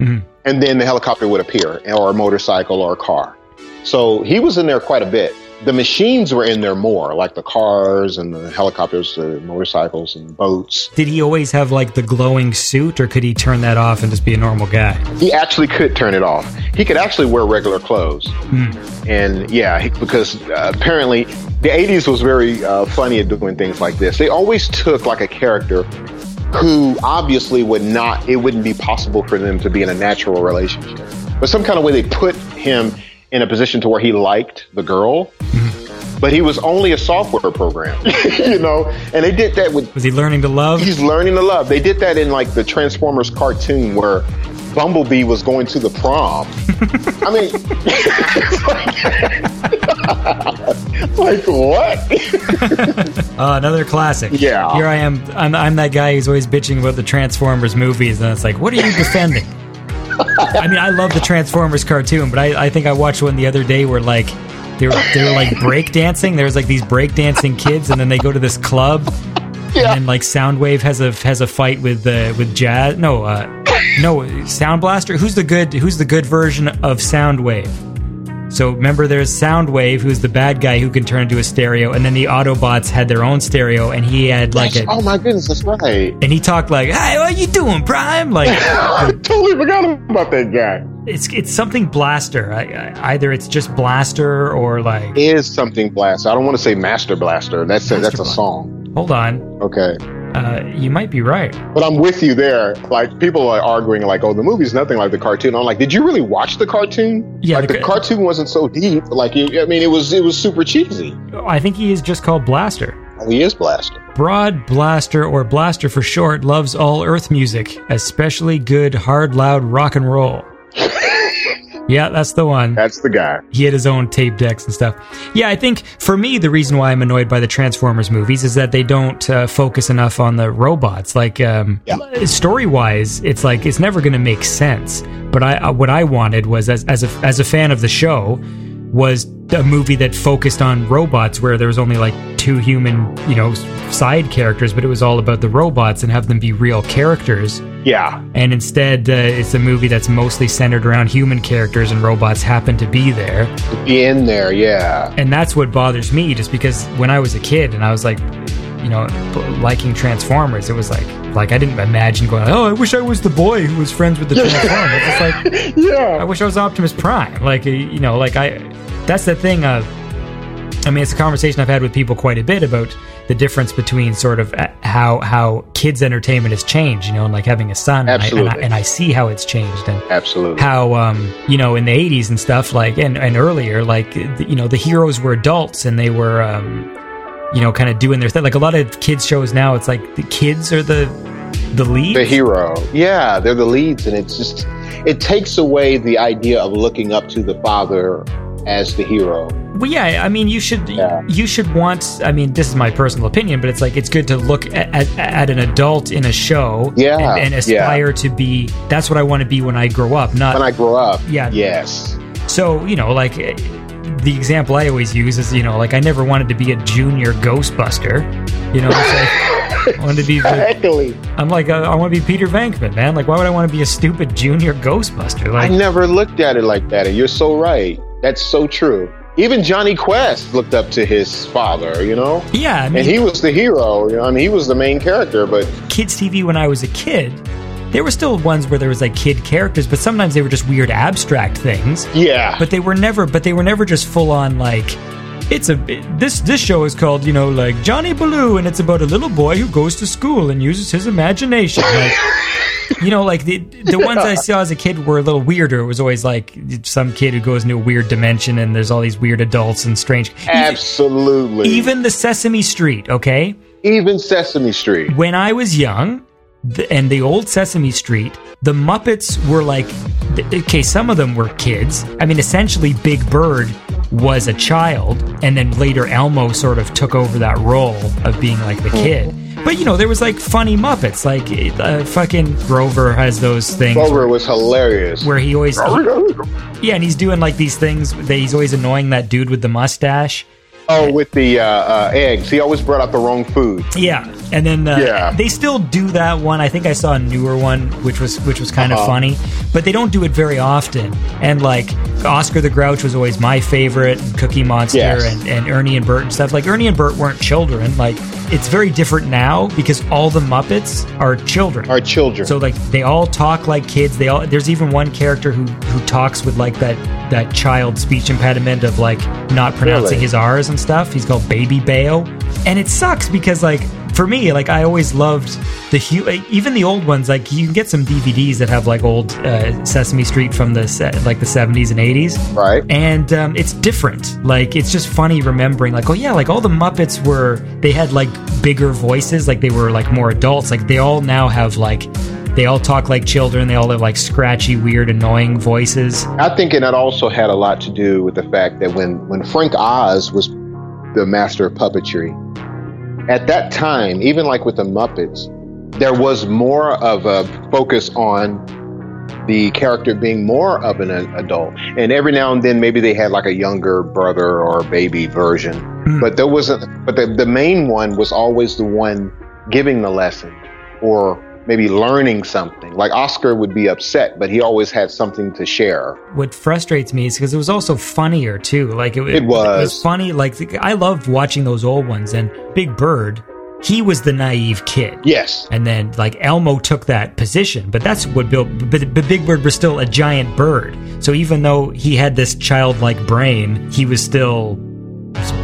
and then the helicopter would appear, or a motorcycle or a car. So he was in there quite a bit. The machines were in there more, like the cars and the helicopters, the motorcycles and boats. Did he always have like the glowing suit, or could he turn that off and just be a normal guy? he actually could turn it off. He could actually wear regular clothes. And yeah, he, because uh, apparently the 80s was very uh, funny at doing things like this. They always took like a character who obviously would not, it wouldn't be possible for them to be in a natural relationship. But some kind of way they put him in a position to where he liked the girl. But he was only a software program, you know, and they did that with Was he learning to love? he's learning to love. They did that in like the Transformers cartoon where Bumblebee was going to the prom. I mean, like, what? Uh, another classic. Yeah. Here I am. I'm, I'm that guy who's always bitching about the Transformers movies, and it's like, what are you defending? I mean, I love the Transformers cartoon, but I, I think I watched one the other day where like they were they were like break dancing. There was like these break dancing kids, and then they go to this club, Yeah. and like Soundwave has a has a fight with uh, with Jazz. No, uh, no, Sound Blaster. Who's the good Who's the good version of Soundwave? So remember, there's Soundwave, who's the bad guy who can turn into a stereo, and then the Autobots had their own stereo, and he had like a, oh my goodness, that's right. and he talked like, "Hey, what you doing, Prime?" Like I totally forgot about that guy. it's it's something Blaster. I, I, either it's just Blaster or like, Is something Blaster. I don't want to say Master Blaster. That's a, that's a song. hold on, Okay. Uh, you might be right. But I'm with you there. Like people are arguing, like, "Oh, the movie's nothing like the cartoon." I'm like, "Did you really watch the cartoon? Yeah, like the the, cartoon wasn't so deep. Like, you, I mean, it was it was super cheesy. I think he is just called Blaster. Oh, he is Blaster. Broad Blaster, or Blaster for short, loves all Earth music, especially good, hard, loud rock and roll. yeah, that's the one. That's the guy. he had his own tape decks and stuff. Yeah, I think for me, the reason why I'm annoyed by the Transformers movies is that they don't uh, focus enough on the robots. Like, um, story wise, it's like it's never going to make sense. But I, uh, what I wanted was as as a as a fan of the show, was a movie that focused on robots where there was only like two human, you know, side characters, but it was all about the robots and have them be real characters Yeah. and instead uh, it's a movie that's mostly centered around human characters and robots happen to be there Be in there. Yeah. and that's what bothers me just because when i was a kid and i was like you know liking transformers it was like like i didn't imagine going oh i wish i was the boy who was friends with the transformers it's like Yeah. i wish i was optimus prime like uh, you know like i that's the thing of, I mean, it's a conversation I've had with people quite a bit about the difference between sort of uh, how how kids entertainment has changed, you know, and like having a son, and I, and, I, Absolutely. and I see how it's changed, and Absolutely. how um you know in the 80s and stuff like and, and earlier like the- you know the heroes were adults and they were um you know kind of doing their thing like a lot of kids shows now it's like the kids are the the lead the hero. Yeah, they're the leads, and it's just it takes away the idea of looking up to the father as the hero. well yeah i mean you should Yeah. you should want i mean this is my personal opinion but it's like it's good to look at, at, at an adult in a show Yeah, and, and yeah. aspire to be that's what i want to be when i grow up not When I grow up, Yeah. yes, So, you know, like the example I always use is, you know, like I never wanted to be a junior Ghostbuster. You know, like, I wanted to be. Exactly. I'm like, uh, I want to be Peter Venkman, man. Like, why would I want to be a stupid junior Ghostbuster? Like, I never looked at it like that, and you're so right. That's so true. Even Jonny Quest looked up to his father, you know, yeah, I mean, and he was the hero. You know, I mean, he was the main character, but kids TV when I was a kid. There were still ones where there was like kid characters, but sometimes they were just weird abstract things. yeah, but they were never but they were never just full on like it's a this this show is called you know like Johnny Baloo and it's about a little boy who goes to school and uses his imagination like you know like the the ones I saw as a kid were a little weirder it was always like some kid who goes into a weird dimension and there's all these weird adults and strange even, absolutely. even the Sesame Street okay even Sesame Street. when I was young, the, and the old Sesame Street, the Muppets were like, okay, some of them were kids. I mean, essentially, Big Bird was a child, and then later Elmo sort of took over that role of being like the kid. But you know, there was like funny Muppets, like uh, fucking Grover has those things Grover was hilarious. where he always, yeah, and he's doing like these things that he's always annoying that dude with the mustache. Oh, with the uh, uh, eggs, he always brought out the wrong food. Yeah, and then uh, Yeah. they still do that one. I think I saw a newer one, which was which was kind of Uh-huh. funny, but they don't do it very often. And like Oscar the Grouch was always my favorite, and Cookie Monster, Yes. and, and Ernie and Bert and stuff. Like Ernie and Bert weren't children. Like it's very different now because all the Muppets are children. Our children. So like they all talk like kids. They all there's even one character who who talks with like that that child speech impediment of like not pronouncing Really? his R's and stuff. He's called Baby Bayo, and it sucks because like for me like I always loved the hu- even the old ones. Like you can get some DVDs that have like old uh, Sesame Street from the se- like the 70s and 80s, right? and um, it's different. Like it's just funny remembering, like oh yeah, like all the Muppets were they had like bigger voices, like they were like more adults. Like they all now have like they all talk like children. They all have like scratchy, weird, annoying voices. I think and that also had a lot to do with the fact that when when Frank Oz was the master of puppetry, at that time, even like with the Muppets, there was more of a focus on the character being more of an adult. And every now and then, maybe they had like a younger brother or baby version. Hmm. But there wasn't. But the the main one was always the one giving the lesson, or maybe learning something. Like Oscar would be upset, but he always had something to share. What frustrates me is because it was also funnier too. Like it, It was. was funny. Like I loved watching those old ones. And Big Bird, he was the naive kid. Yes. And then, like Elmo took that position, but that's what Bill. But, but Big Bird was still a giant bird. So even though he had this childlike brain, he was still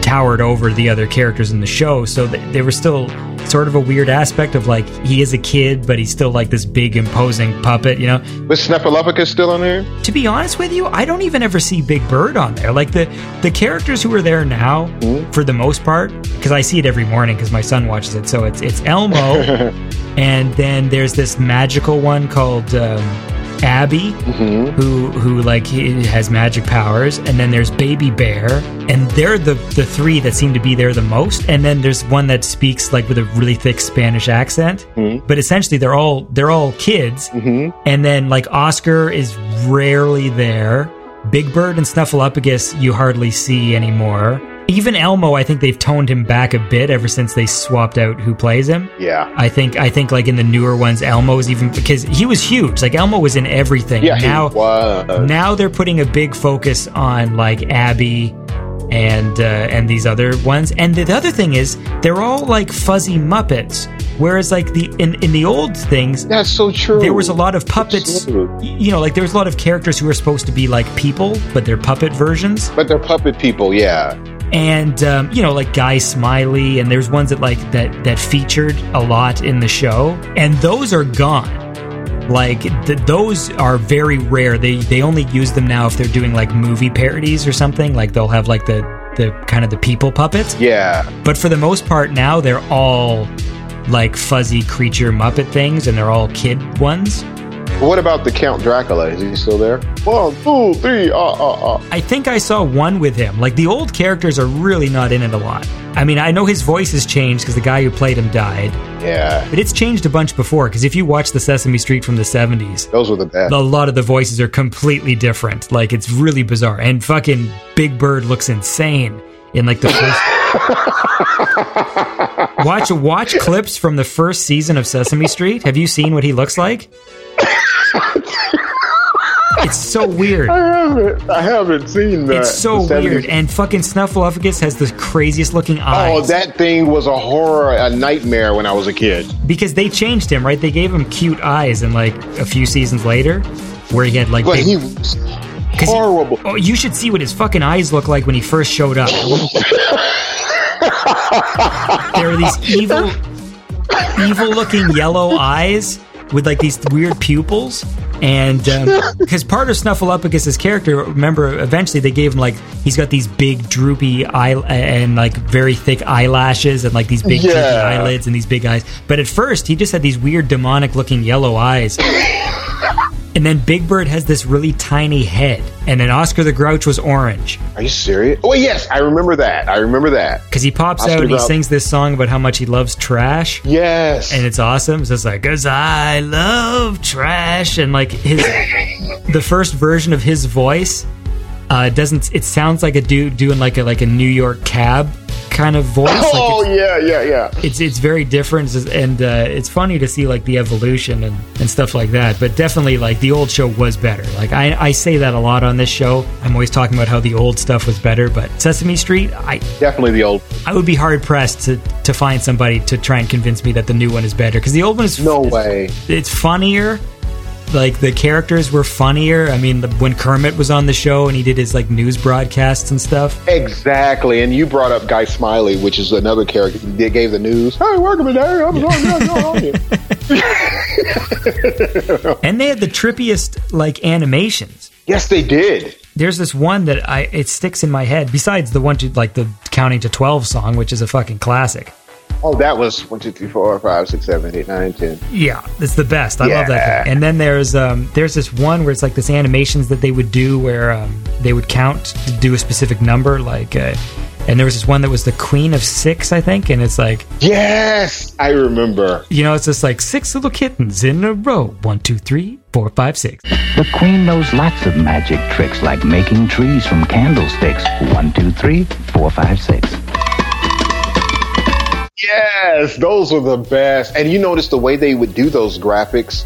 towered over the other characters in the show. So th- they were still sort of a weird aspect of like he is a kid, but he's still like this big imposing puppet. You know. Was Snuffleupagus still on there? To be honest with you, I don't even ever see Big Bird on there. Like the the characters who are there now, for the most part, because I see it every morning because my son watches it. So it's it's Elmo, and then there's this magical one called um, Abby, mm-hmm. who who like has magic powers, and then there's Baby Bear, and they're the the three that seem to be there the most. And then there's one that speaks like with a really thick Spanish accent, mm-hmm. but essentially they're all they're all kids. Mm-hmm. And then like Oscar is rarely there. Big Bird and Snuffleupagus you hardly see anymore. Even Elmo, I think they've toned him back a bit ever since they swapped out who plays him. Yeah. I think I think like in the newer ones, Elmo's even because he was huge. Like Elmo was in everything. Yeah, now he was. now they're putting a big focus on like Abby and uh, and these other ones. And the, the other thing is they're all like fuzzy Muppets. Whereas like the in, in the old things, That's so true. there was a lot of puppets. You know, like there was a lot of characters who were supposed to be like people, but they're puppet versions. But they're puppet people, yeah. And um, you know like Guy Smiley, and there's ones that like that that featured a lot in the show, and those are gone. Like th- those are very rare. They they only use them now if they're doing like movie parodies or something. Like they'll have like the the kind of the people puppets. Yeah. But for the most part now they're all like fuzzy creature Muppet things, and they're all kid ones. What about the Count Dracula? Is he still there? One, two, three. Uh, uh, uh. I think I saw one with him. Like the old characters are really not in it a lot. I mean, I know his voice has changed because the guy who played him died, Yeah. but it's changed a bunch before. Because if you watch the Sesame Street from the '70s, Those were the best. a lot of the voices are completely different. Like it's really bizarre. And fucking Big Bird looks insane in like the first. watch watch clips from the first season of Sesame Street. Have you seen what he looks like? It's so weird. I haven't. I haven't seen that. It's so The 70s. weird. And fucking Snuffleupagus has the craziest looking oh, eyes. Oh, that thing was a horror, a nightmare when I was a kid. because they changed him, right? They gave him cute eyes, and like a few seasons later, where he had like. But big- he was 'cause he- horrible. oh, you should see what his fucking eyes look like when he first showed up. there are these evil, evil-looking yellow eyes with like these weird pupils. And um, because part of Snuffleupagus' character, remember, eventually they gave him like he's got these big droopy eye and like very thick eyelashes and like these big droopy Yeah. eyelids and these big eyes. But at first, he just had these weird demonic-looking yellow eyes. And then Big Bird has this really tiny head, and then Oscar the Grouch was orange Are you serious? Oh yes, I remember that. I remember that. because he pops Oscar out and he Grouch. sings this song about how much he loves trash. Yes. and it's awesome. It's just like, cause I love trash, and like his, the first version of his voice, uh, doesn't. It sounds like a dude doing like a like a New York cab kind of voice. oh like yeah, yeah, yeah. it's, it's very different, and uh, it's funny to see like the evolution and and stuff like that. But definitely, like the old show was better. Like I I say that a lot on this show. I'm always talking about how the old stuff was better, but Sesame Street, I Definitely the old. I would be hard pressed to to find somebody to try and convince me that the new one is better because the old one is No way. it's funnier. Like the characters were funnier. I mean, the, when Kermit was on the show and he did his like news broadcasts and stuff. Exactly. And you brought up Guy Smiley, which is another character that gave the news. Hey, welcome today. I'm sorry. And they had the trippiest like animations. yes, they did. There's this one that I it sticks in my head. Besides the one to like the counting to twelve song, which is a fucking classic. Oh, that was one, two, three, four, five, six, seven, eight, nine, ten. Yeah, it's the best. I love that thing. And then there's um there's this one where it's like this animations that they would do where um, they would count to do a specific number, like. Uh, and there was this one that was the Queen of Six, I think, and it's like Yes, I remember. you know, it's just like six little kittens in a row. One, two, three, four, five, six. The queen knows lots of magic tricks like making trees from candlesticks. One, two, three, four, five, six. Yes, those were the best. And you notice the way they would do those graphics,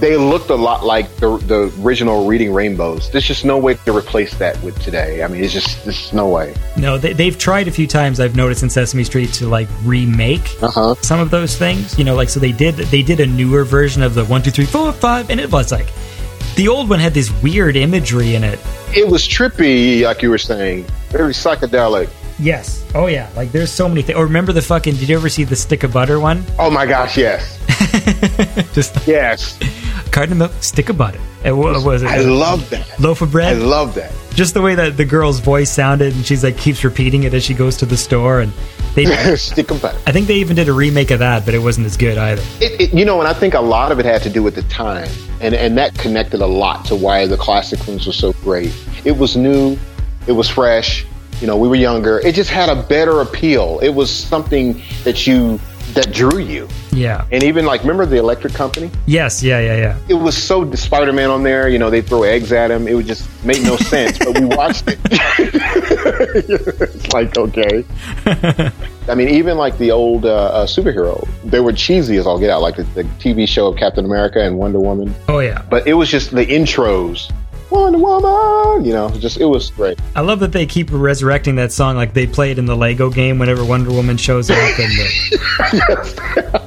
they looked a lot like the, the original Reading Rainbows. There's just no way to replace that with today. I mean, it's just, there's no way. No, they, they've tried a few times. I've noticed in Sesame Street to like remake Uh-huh. some of those things. You know, like so they did they did a newer version of the one, two, three, four, five, and it was like the old one had this weird imagery in it. It was trippy, like you were saying, very psychedelic. Yes. Oh yeah. Like there's so many things. Or remember the fucking? Did you ever see the stick of butter one? Oh my gosh, yes. Just Yes. carton of milk, stick of butter. And what was it? I love that. loaf of bread. I love that. Just the way that the girl's voice sounded, and she's like keeps repeating it as she goes to the store, and they. Stick 'em back. I think they even did a remake of that, but it wasn't as good either. It, it, you know, and I think a lot of it had to do with the time, and and that connected a lot to why the classic ones were so great. It was new, it was fresh. You know, we were younger. It just had a better appeal. It was something that you that drew you. Yeah. And even like, remember the Electric Company? Yes. Yeah. Yeah. Yeah. It was so Spider Man on there. You know, they throw eggs at him. It would just make no sense. But we watched it. it's like okay. I mean, even like the old uh, uh, superhero, they were cheesy as all get out, like the, the TV show of Captain America and Wonder Woman. Oh yeah. But it was just the intros. Wonder Woman, you know, just it was great. I love that they keep resurrecting that song like they play it in the Lego game whenever Wonder Woman shows up. And the,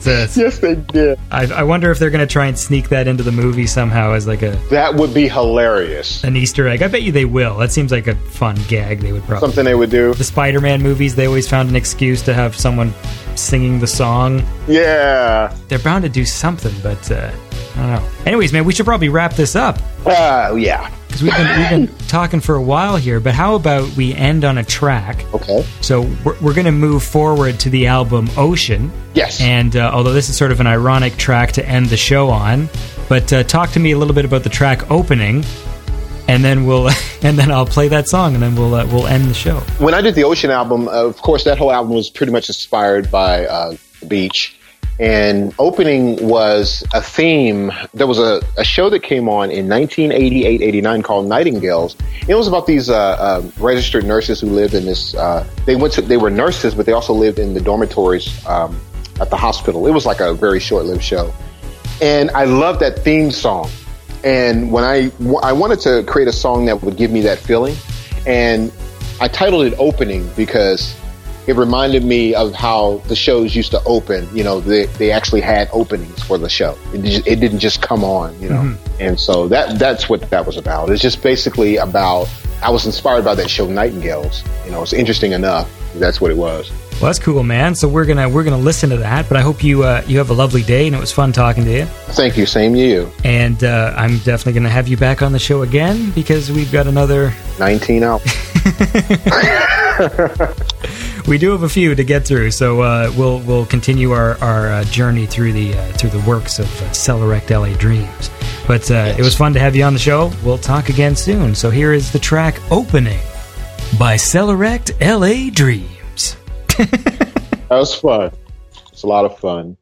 it's uh, yes, they did. I, I wonder if they're going to try and sneak that into the movie somehow as like a That would be hilarious. an Easter egg. I bet you they will. That seems like a fun gag they would probably. Something they would do. The Spider-Man movies, they always found an excuse to have someone singing the song. Yeah. They're bound to do something, but uh, I don't know. Anyways, man, we should probably wrap this up Uh, yeah. because we've been we've been talking for a while here. But how about we end on a track? Okay. So we're, we're going to move forward to the album Ocean. Yes. And uh, although this is sort of an ironic track to end the show on, but uh, talk to me a little bit about the track opening, and then we'll and then I'll play that song, and then we'll uh, we'll end the show. when I did the Ocean album, uh, of course, that whole album was pretty much inspired by uh, the beach. And opening was a theme. There was a, a show that came on in 1988, 89 called Nightingales. It was about these uh, uh, registered nurses who lived in this. Uh, they went to. They were nurses, but they also lived in the dormitories um, at the hospital. It was like a very short-lived show, and I loved that theme song. And when I I wanted to create a song that would give me that feeling, and I titled it "Opening" because it reminded me of how the shows used to open. You know, they, they actually had openings for the show. It, just, it didn't just come on. You know, and so that that's what that was about. It's just basically about. I was inspired by that show Nightingales. You know, it's interesting enough. That's what it was. Well, that's cool, man. So we're gonna we're gonna listen to that. But I hope you uh, you have a lovely day, and it was fun talking to you. Thank you. Same to you. And uh, I'm definitely gonna have you back on the show again because we've got another. 19 out. We do have a few to get through, so uh, we'll we'll continue our our uh, journey through the uh, through the works of uh, Sellorekt LA Dreams. But uh, it was fun to have you on the show. We'll talk again soon. So here is the track "Opening" by Sellorekt LA Dreams. That was fun. It's a lot of fun.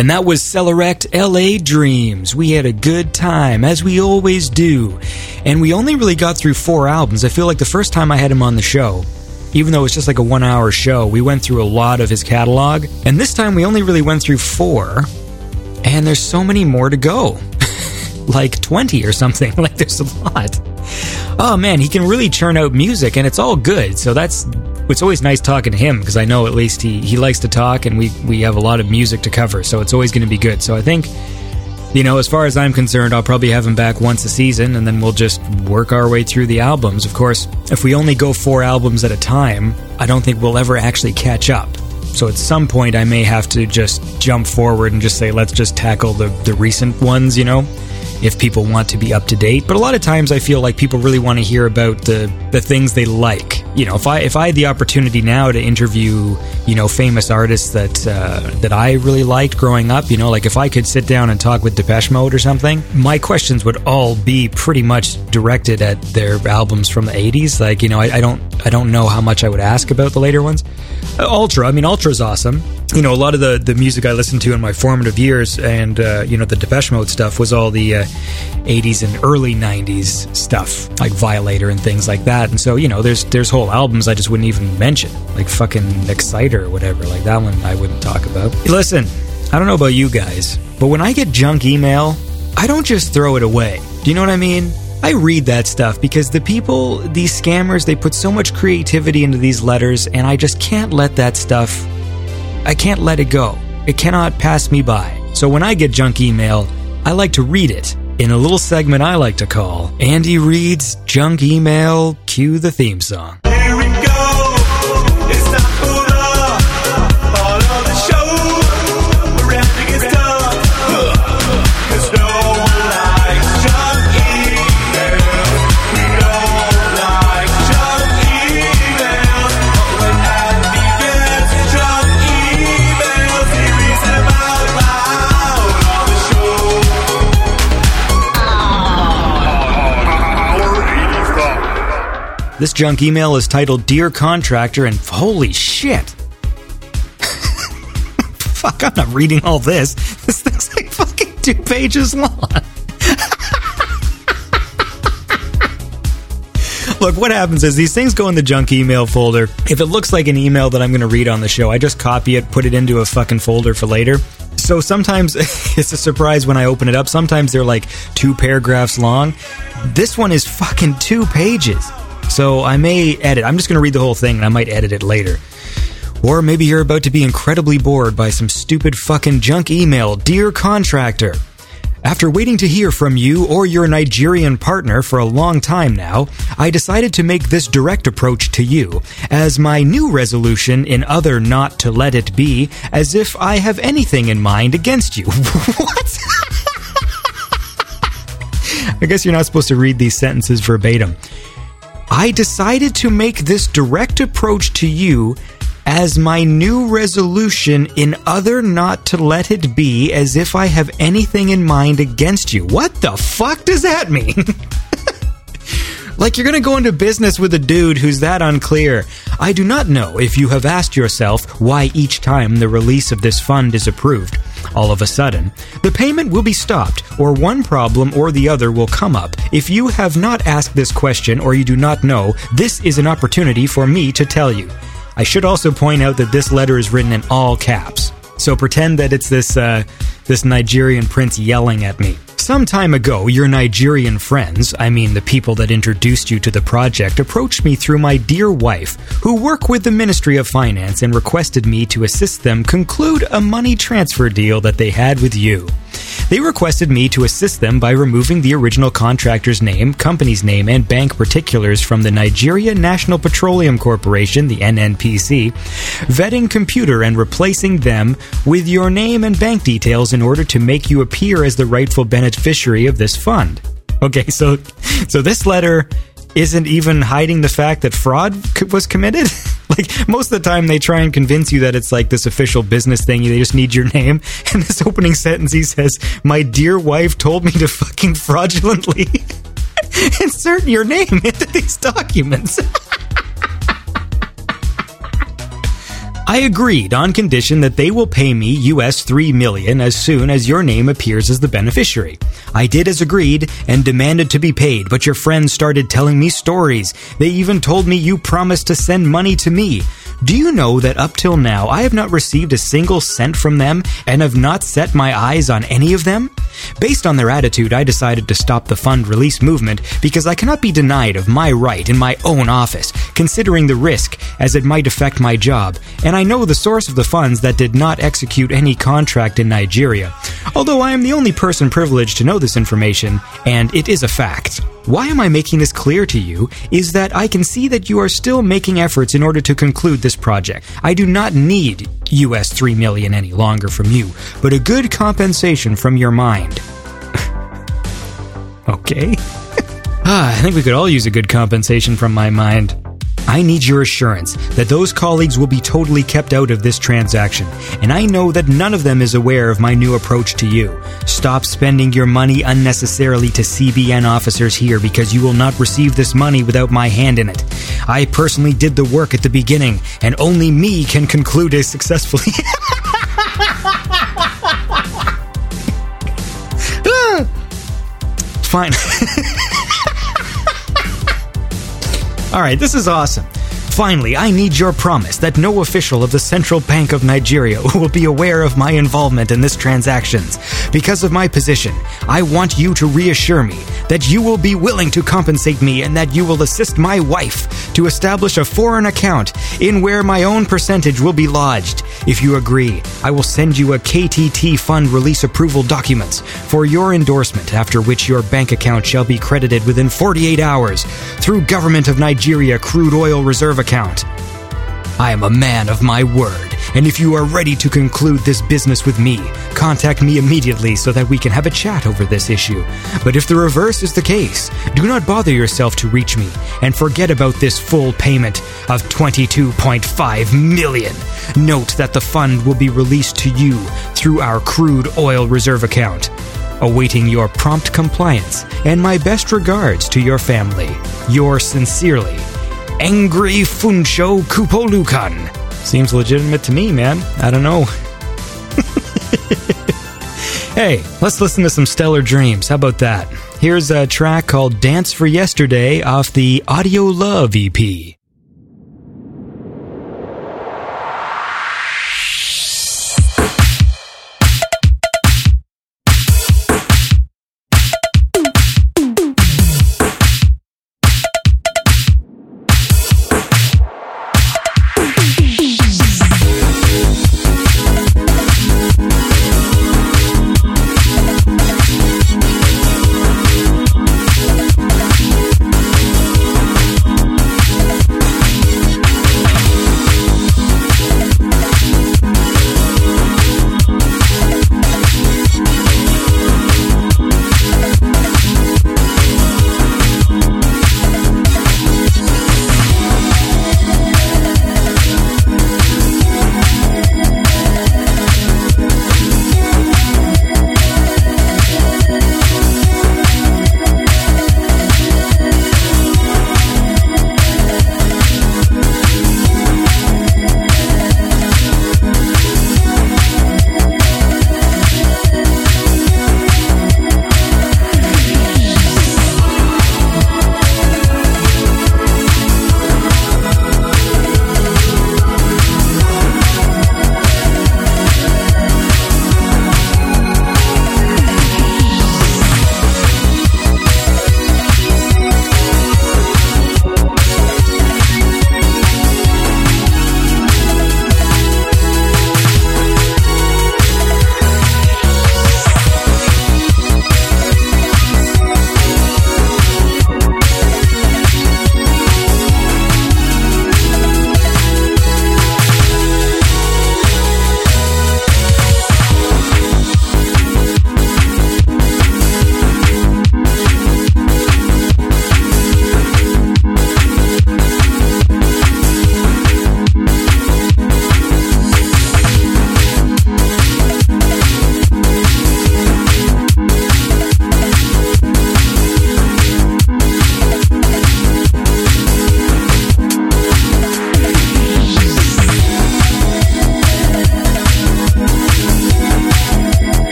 And that was Sellorekt LA Dreams. We had a good time, as we always do. And we only really got through four albums. I feel like the first time I had him on the show, even though it was just like a one hour show, we went through a lot of his catalog. And this time we only really went through four. And there's so many more to go. like 20 or something. Like there's a lot. Oh man, he can really churn out music and it's all good. So that's it's always nice talking to him because I know at least he, he likes to talk and we, we have a lot of music to cover. So it's always going to be good. So I think, you know, as far as I'm concerned, I'll probably have him back once a season and then we'll just work our way through the albums. Of course, if we only go four albums at a time, I don't think we'll ever actually catch up. So at some point, I may have to just jump forward and just say, let's just tackle the, the recent ones, you know? If people want to be up to date. But a lot of times I feel like people really want to hear about the the things they like. You know, if I if I had the opportunity now to interview, you know, famous artists that uh, that I really liked growing up, you know, like if I could sit down and talk with Depeche Mode or something, my questions would all be pretty much directed at their albums from the 80s. Like, you know, I, I don't I don't know how much I would ask about the later ones. Uh, Ultra, I mean, Ultra's awesome. You know, a lot of the, the music I listened to in my formative years and, uh, you know, the Depeche Mode stuff was all the uh, 80s and early 90s stuff, like Violator and things like that. And so, you know, there's there's whole albums I just wouldn't even mention, like fucking Exciter or whatever. Like that one I wouldn't talk about. Listen, I don't know about you guys, but when I get junk email, I don't just throw it away. Do you know what I mean? I read that stuff because the people, these scammers, they put so much creativity into these letters, and I just can't let that stuff, I can't let it go. It cannot pass me by. So when I get junk email, I like to read it in a little segment I like to call Andy Reid's Junk Email, cue the theme song. This junk email is titled Dear Contractor, and holy shit. Fuck, I'm not reading all this. This thing's like fucking two pages long. Look, what happens is these things go in the junk email folder. If it looks like an email that I'm going to read on the show, I just copy it, put it into a fucking folder for later. So sometimes it's a surprise when I open it up. Sometimes they're like two paragraphs long. This one is fucking two pages. So I may edit. I'm just going to read the whole thing and I might edit it later. Or maybe you're about to be incredibly bored by some stupid fucking junk email. Dear contractor, after waiting to hear from you or your Nigerian partner for a long time now, I decided to make this direct approach to you as my new resolution in other not to let it be as if I have anything in mind against you. what? I guess you're not supposed to read these sentences verbatim. I decided to make this direct approach to you as my new resolution in other not to let it be as if I have anything in mind against you. What the fuck does that mean? like you're gonna go into business with a dude who's that unclear. I do not know if you have asked yourself why each time the release of this fund is approved, all of a sudden, the payment will be stopped, or one problem or the other will come up. If you have not asked this question or you do not know, this is an opportunity for me to tell you. I should also point out that this letter is written in all caps. So pretend that it's this uh, this Nigerian prince yelling at me. Some time ago, your Nigerian friends, I mean the people that introduced you to the project, approached me through my dear wife, who work with the Ministry of Finance and requested me to assist them conclude a money transfer deal that they had with you. They requested me to assist them by removing the original contractor's name, company's name, and bank particulars from the Nigeria National Petroleum Corporation, the NNPC, vetting computer and replacing them with your name and bank details in order to make you appear as the rightful beneficiary of this fund. Okay, so so this letter isn't even hiding the fact that fraud was committed. like most of the time, they try and convince you that it's like this official business thing. They just need your name. And this opening sentence, he says, "My dear wife told me to fucking fraudulently insert your name into these documents." I agreed on condition that they will pay me US 3 million as soon as your name appears as the beneficiary. I did as agreed and demanded to be paid, but your friends started telling me stories. They even told me you promised to send money to me. Do you know that up till now I have not received a single cent from them and have not set my eyes on any of them? Based on their attitude, I decided to stop the fund release movement because I cannot be denied of my right in my own office, considering the risk as it might affect my job, and I know the source of the funds that did not execute any contract in Nigeria. Although I am the only person privileged to know this information, and it is a fact. Why am I making this clear to you is that I can see that you are still making efforts in order to conclude this project. I do not need US 3 million any longer from you, but a good compensation from your mind. okay. ah, I think we could all use a good compensation from my mind. I need your assurance that those colleagues will be totally kept out of this transaction, and I know that none of them is aware of my new approach to you. Stop spending your money unnecessarily to CBN officers here because you will not receive this money without my hand in it. I personally did the work at the beginning, and only me can conclude it successfully. Fine. All right, this is awesome. Finally, I need your promise that no official of the Central Bank of Nigeria will be aware of my involvement in this transactions. Because of my position, I want you to reassure me that you will be willing to compensate me and that you will assist my wife to establish a foreign account in where my own percentage will be lodged. If you agree, I will send you a KTT fund release approval documents for your endorsement, after which your bank account shall be credited within 48 hours through Government of Nigeria Crude Oil Reserve account. I am a man of my word, and if you are ready to conclude this business with me, contact me immediately so that we can have a chat over this issue. But if the reverse is the case, do not bother yourself to reach me and forget about this full payment of 22.5 million. Note that the fund will be released to you through our crude oil reserve account. Awaiting your prompt compliance and my best regards to your family. Yours sincerely, Angry Funcho Kupolukan. Seems legitimate to me, man. I don't know. hey, let's listen to some Stellar Dreams. How about that? Here's a track called Dance for Yesterday off the Audio Love EP.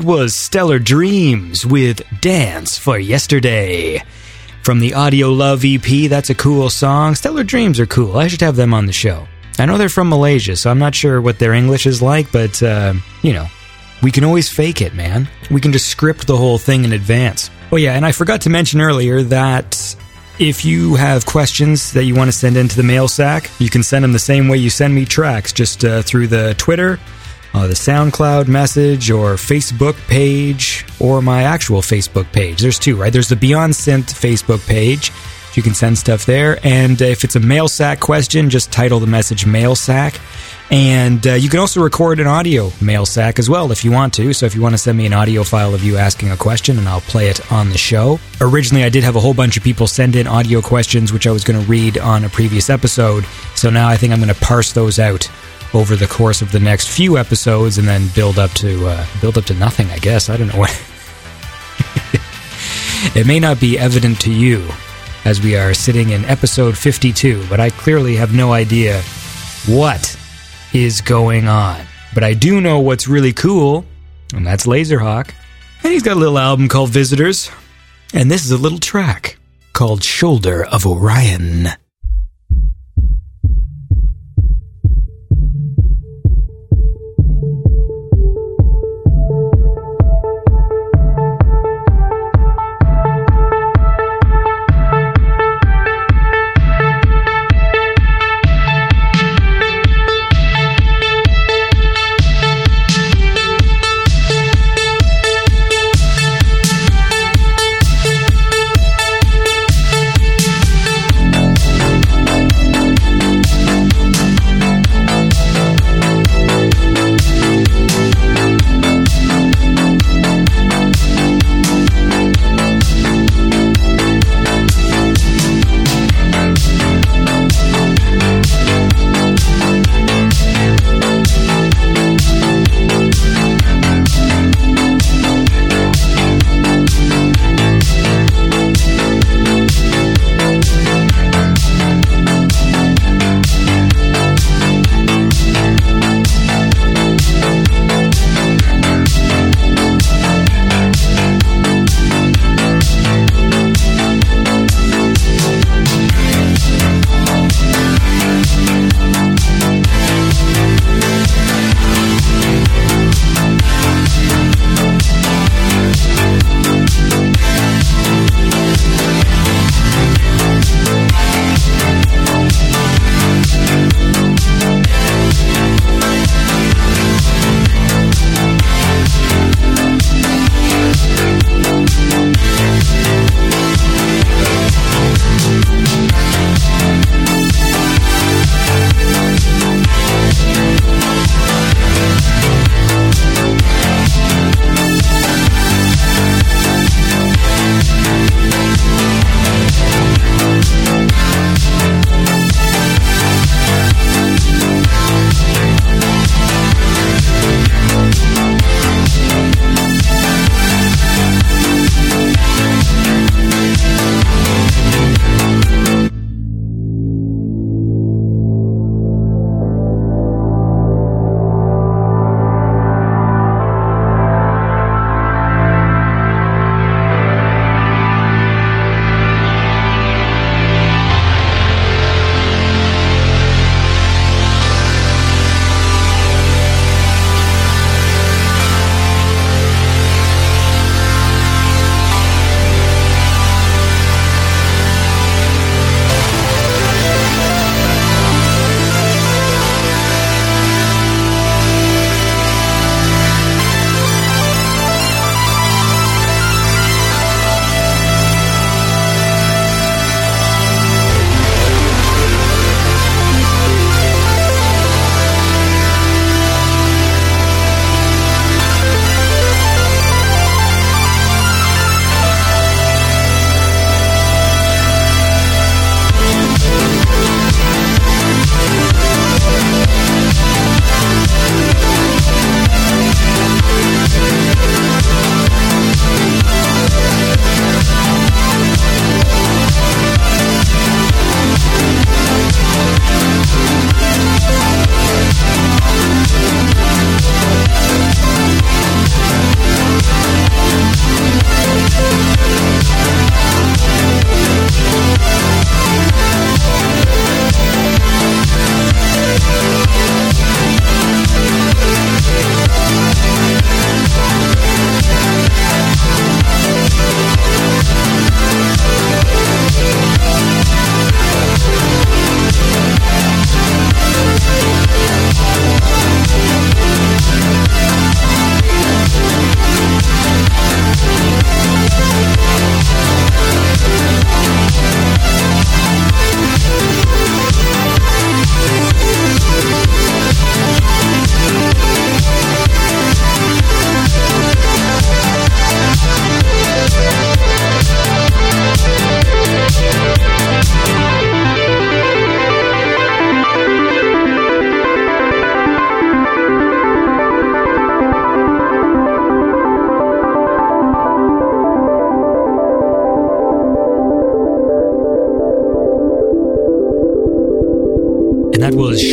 That was Stellar Dreams with Dance for Yesterday. From the Audio Love EP, that's a cool song. Stellar Dreams are cool. I should have them on the show. I know they're from Malaysia, so I'm not sure what their English is like, but, uh, you know, we can always fake it, man. We can just script the whole thing in advance. Oh, yeah, and I forgot to mention earlier that if you have questions that you want to send into the mail sack, you can send them the same way you send me tracks, just uh, through the Twitter uh, the SoundCloud message or Facebook page or my actual Facebook page. There's two, right? There's the Beyond Synth Facebook page. You can send stuff there. And if it's a mail sack question, just title the message mail sack. And uh, you can also record an audio mail sack as well if you want to. So if you want to send me an audio file of you asking a question and I'll play it on the show. Originally, I did have a whole bunch of people send in audio questions, which I was going to read on a previous episode. So now I think I'm going to parse those out over the course of the next few episodes and then build up to uh, build up to nothing i guess. I don't know what it may not be evident to you as we are sitting in episode 52 but i clearly have no idea what is going on. But i do know what's really cool and that's laserhawk. And he's got a little album called visitors. And this is a little track called shoulder of orion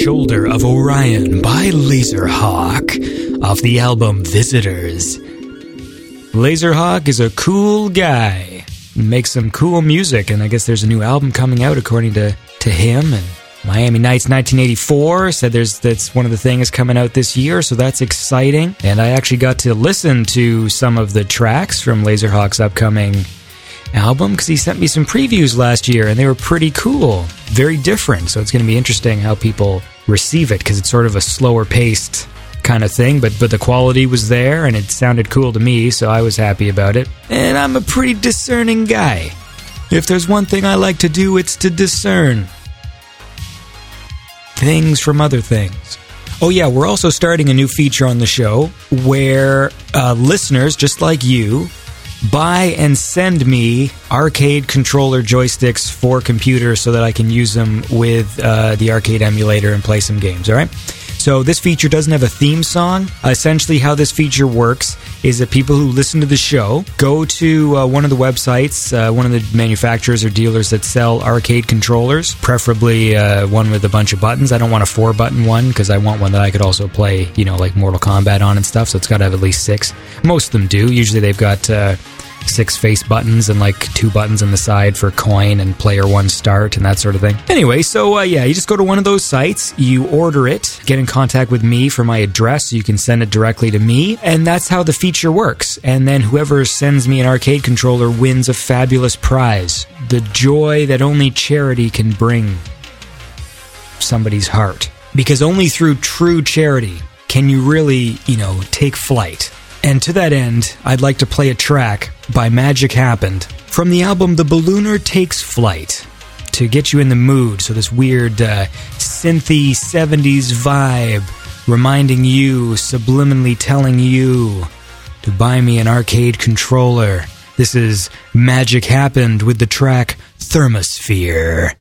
Shoulder of Orion by Laserhawk off the album Visitors. Laserhawk is a cool guy. Makes some cool music, and I guess there's a new album coming out according to, to him. And Miami Nights 1984 said there's that's one of the things coming out this year, so that's exciting. And I actually got to listen to some of the tracks from Laserhawk's upcoming album because he sent me some previews last year and they were pretty cool, very different. So it's going to be interesting how people receive it because it's sort of a slower paced kind of thing, but but the quality was there and it sounded cool to me, so I was happy about it. And I'm a pretty discerning guy. If there's one thing I like to do, it's to discern things from other things. Oh, yeah, we're also starting a new feature on the show where uh, listeners, just like you, buy and send me arcade controller joysticks for computers so that I can use them with uh, the arcade emulator and play some games, all right? So this feature doesn't have a theme song. Essentially, how this feature works is that people who listen to the show go to uh, one of the websites, uh, one of the manufacturers or dealers that sell arcade controllers, preferably uh, one with a bunch of buttons. I don't want a four button one because I want one that I could also play, you know, like Mortal Kombat on and stuff. So it's got to have at least six. Most of them do. Usually they've got uh, six face buttons and like two buttons on the side for coin and player one start and that sort of thing. Anyway, so uh, yeah, you just go to one of those sites, you order it, get in contact with me for my address so you can send it directly to me, and that's how the feature works. And then whoever sends me an arcade controller wins a fabulous prize. The joy that only charity can bring somebody's heart. Because only through true charity can you really, you know, take flight. And to that end, I'd like to play a track by Magic Happened from the album The Ballooner Takes Flight to get you in the mood. So, this weird uh, synthy 70s vibe reminding you, subliminally telling you to buy me an arcade controller. This is Magic Happened with the track Thermosphere.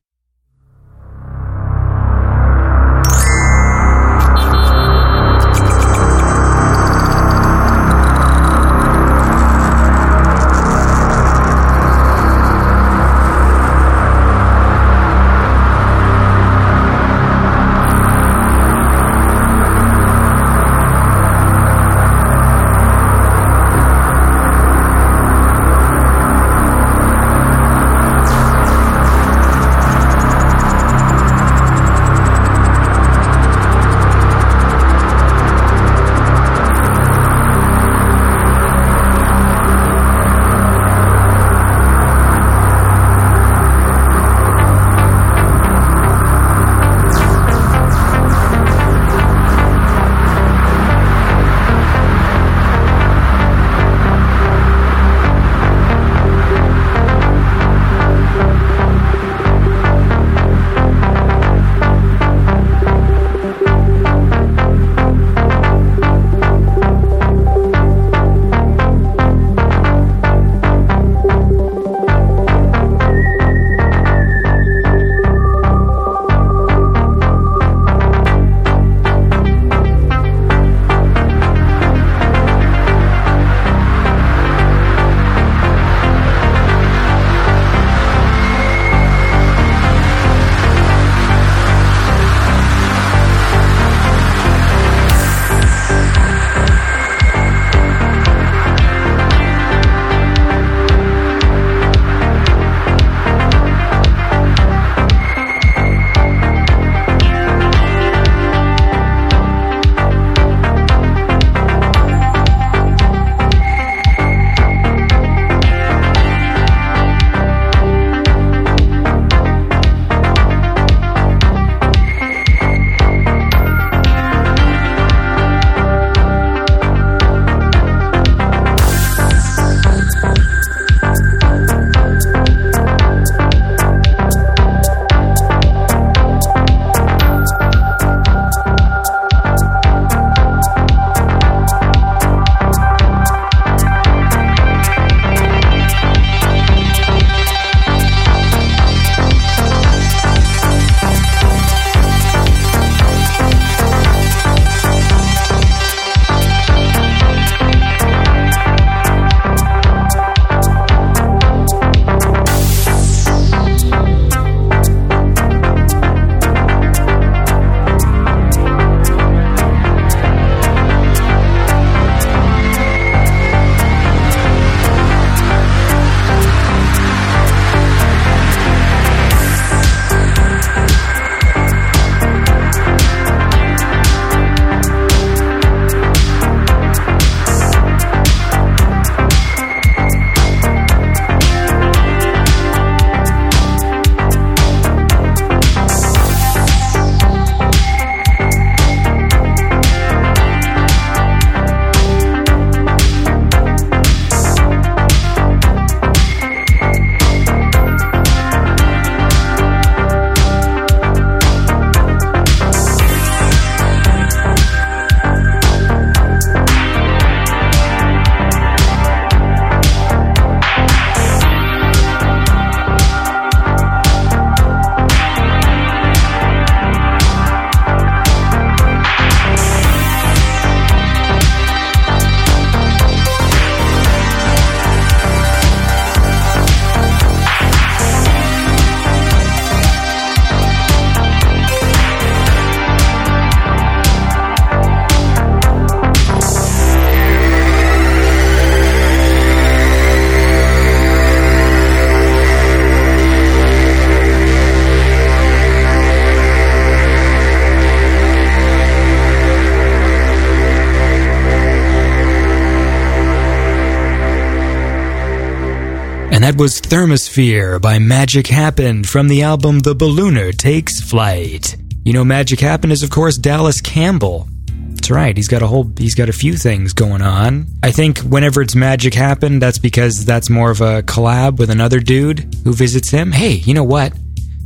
Thermosphere by Magic Happened from the album The Ballooner Takes Flight. You know, Magic Happened is, of course, Dallas Campbell. That's right. He's got a whole, he's got a few things going on. I think whenever it's Magic Happened, that's because that's more of a collab with another dude who visits him. Hey, you know what?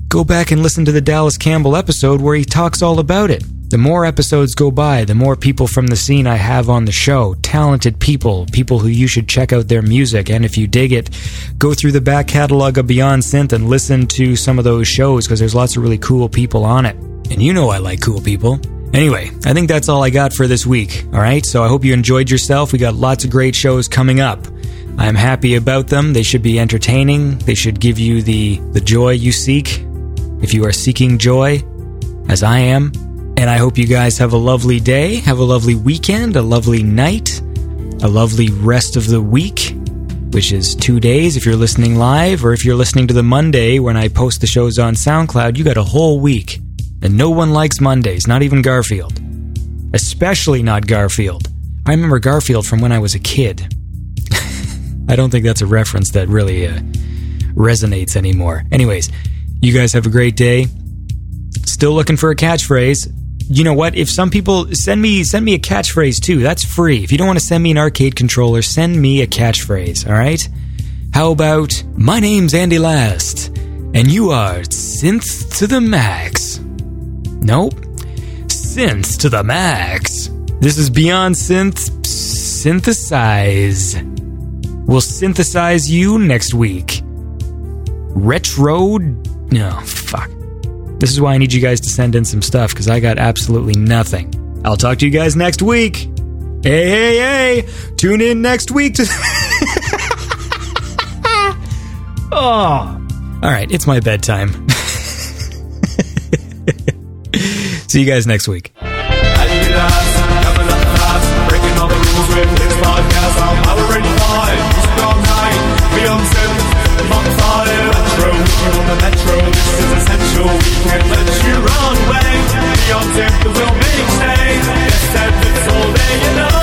Go back and listen to the Dallas Campbell episode where he talks all about it. The more episodes go by, the more people from the scene I have on the show. Talented people, people who you should check out their music. And if you dig it, go through the back catalog of Beyond Synth and listen to some of those shows because there's lots of really cool people on it. And you know I like cool people. Anyway, I think that's all I got for this week. All right, so I hope you enjoyed yourself. We got lots of great shows coming up. I'm happy about them. They should be entertaining. They should give you the, the joy you seek. If you are seeking joy, as I am, and I hope you guys have a lovely day, have a lovely weekend, a lovely night, a lovely rest of the week, which is two days if you're listening live, or if you're listening to the Monday when I post the shows on SoundCloud, you got a whole week. And no one likes Mondays, not even Garfield. Especially not Garfield. I remember Garfield from when I was a kid. I don't think that's a reference that really uh, resonates anymore. Anyways, you guys have a great day. Still looking for a catchphrase you know what? If some people send me send me a catchphrase too, that's free. If you don't want to send me an arcade controller, send me a catchphrase. All right? How about my name's Andy Last, and you are synth to the max? Nope, synth to the max. This is Beyond Synth. Synthesize. We'll synthesize you next week. Retro. No, fuck. This is why I need you guys to send in some stuff because I got absolutely nothing. I'll talk to you guys next week. Hey, hey, hey! Tune in next week to. oh. All right, it's my bedtime. See you guys next week. On the Metro, this is a go and let you run away. Your temper will make stay. Yes, that's all they know.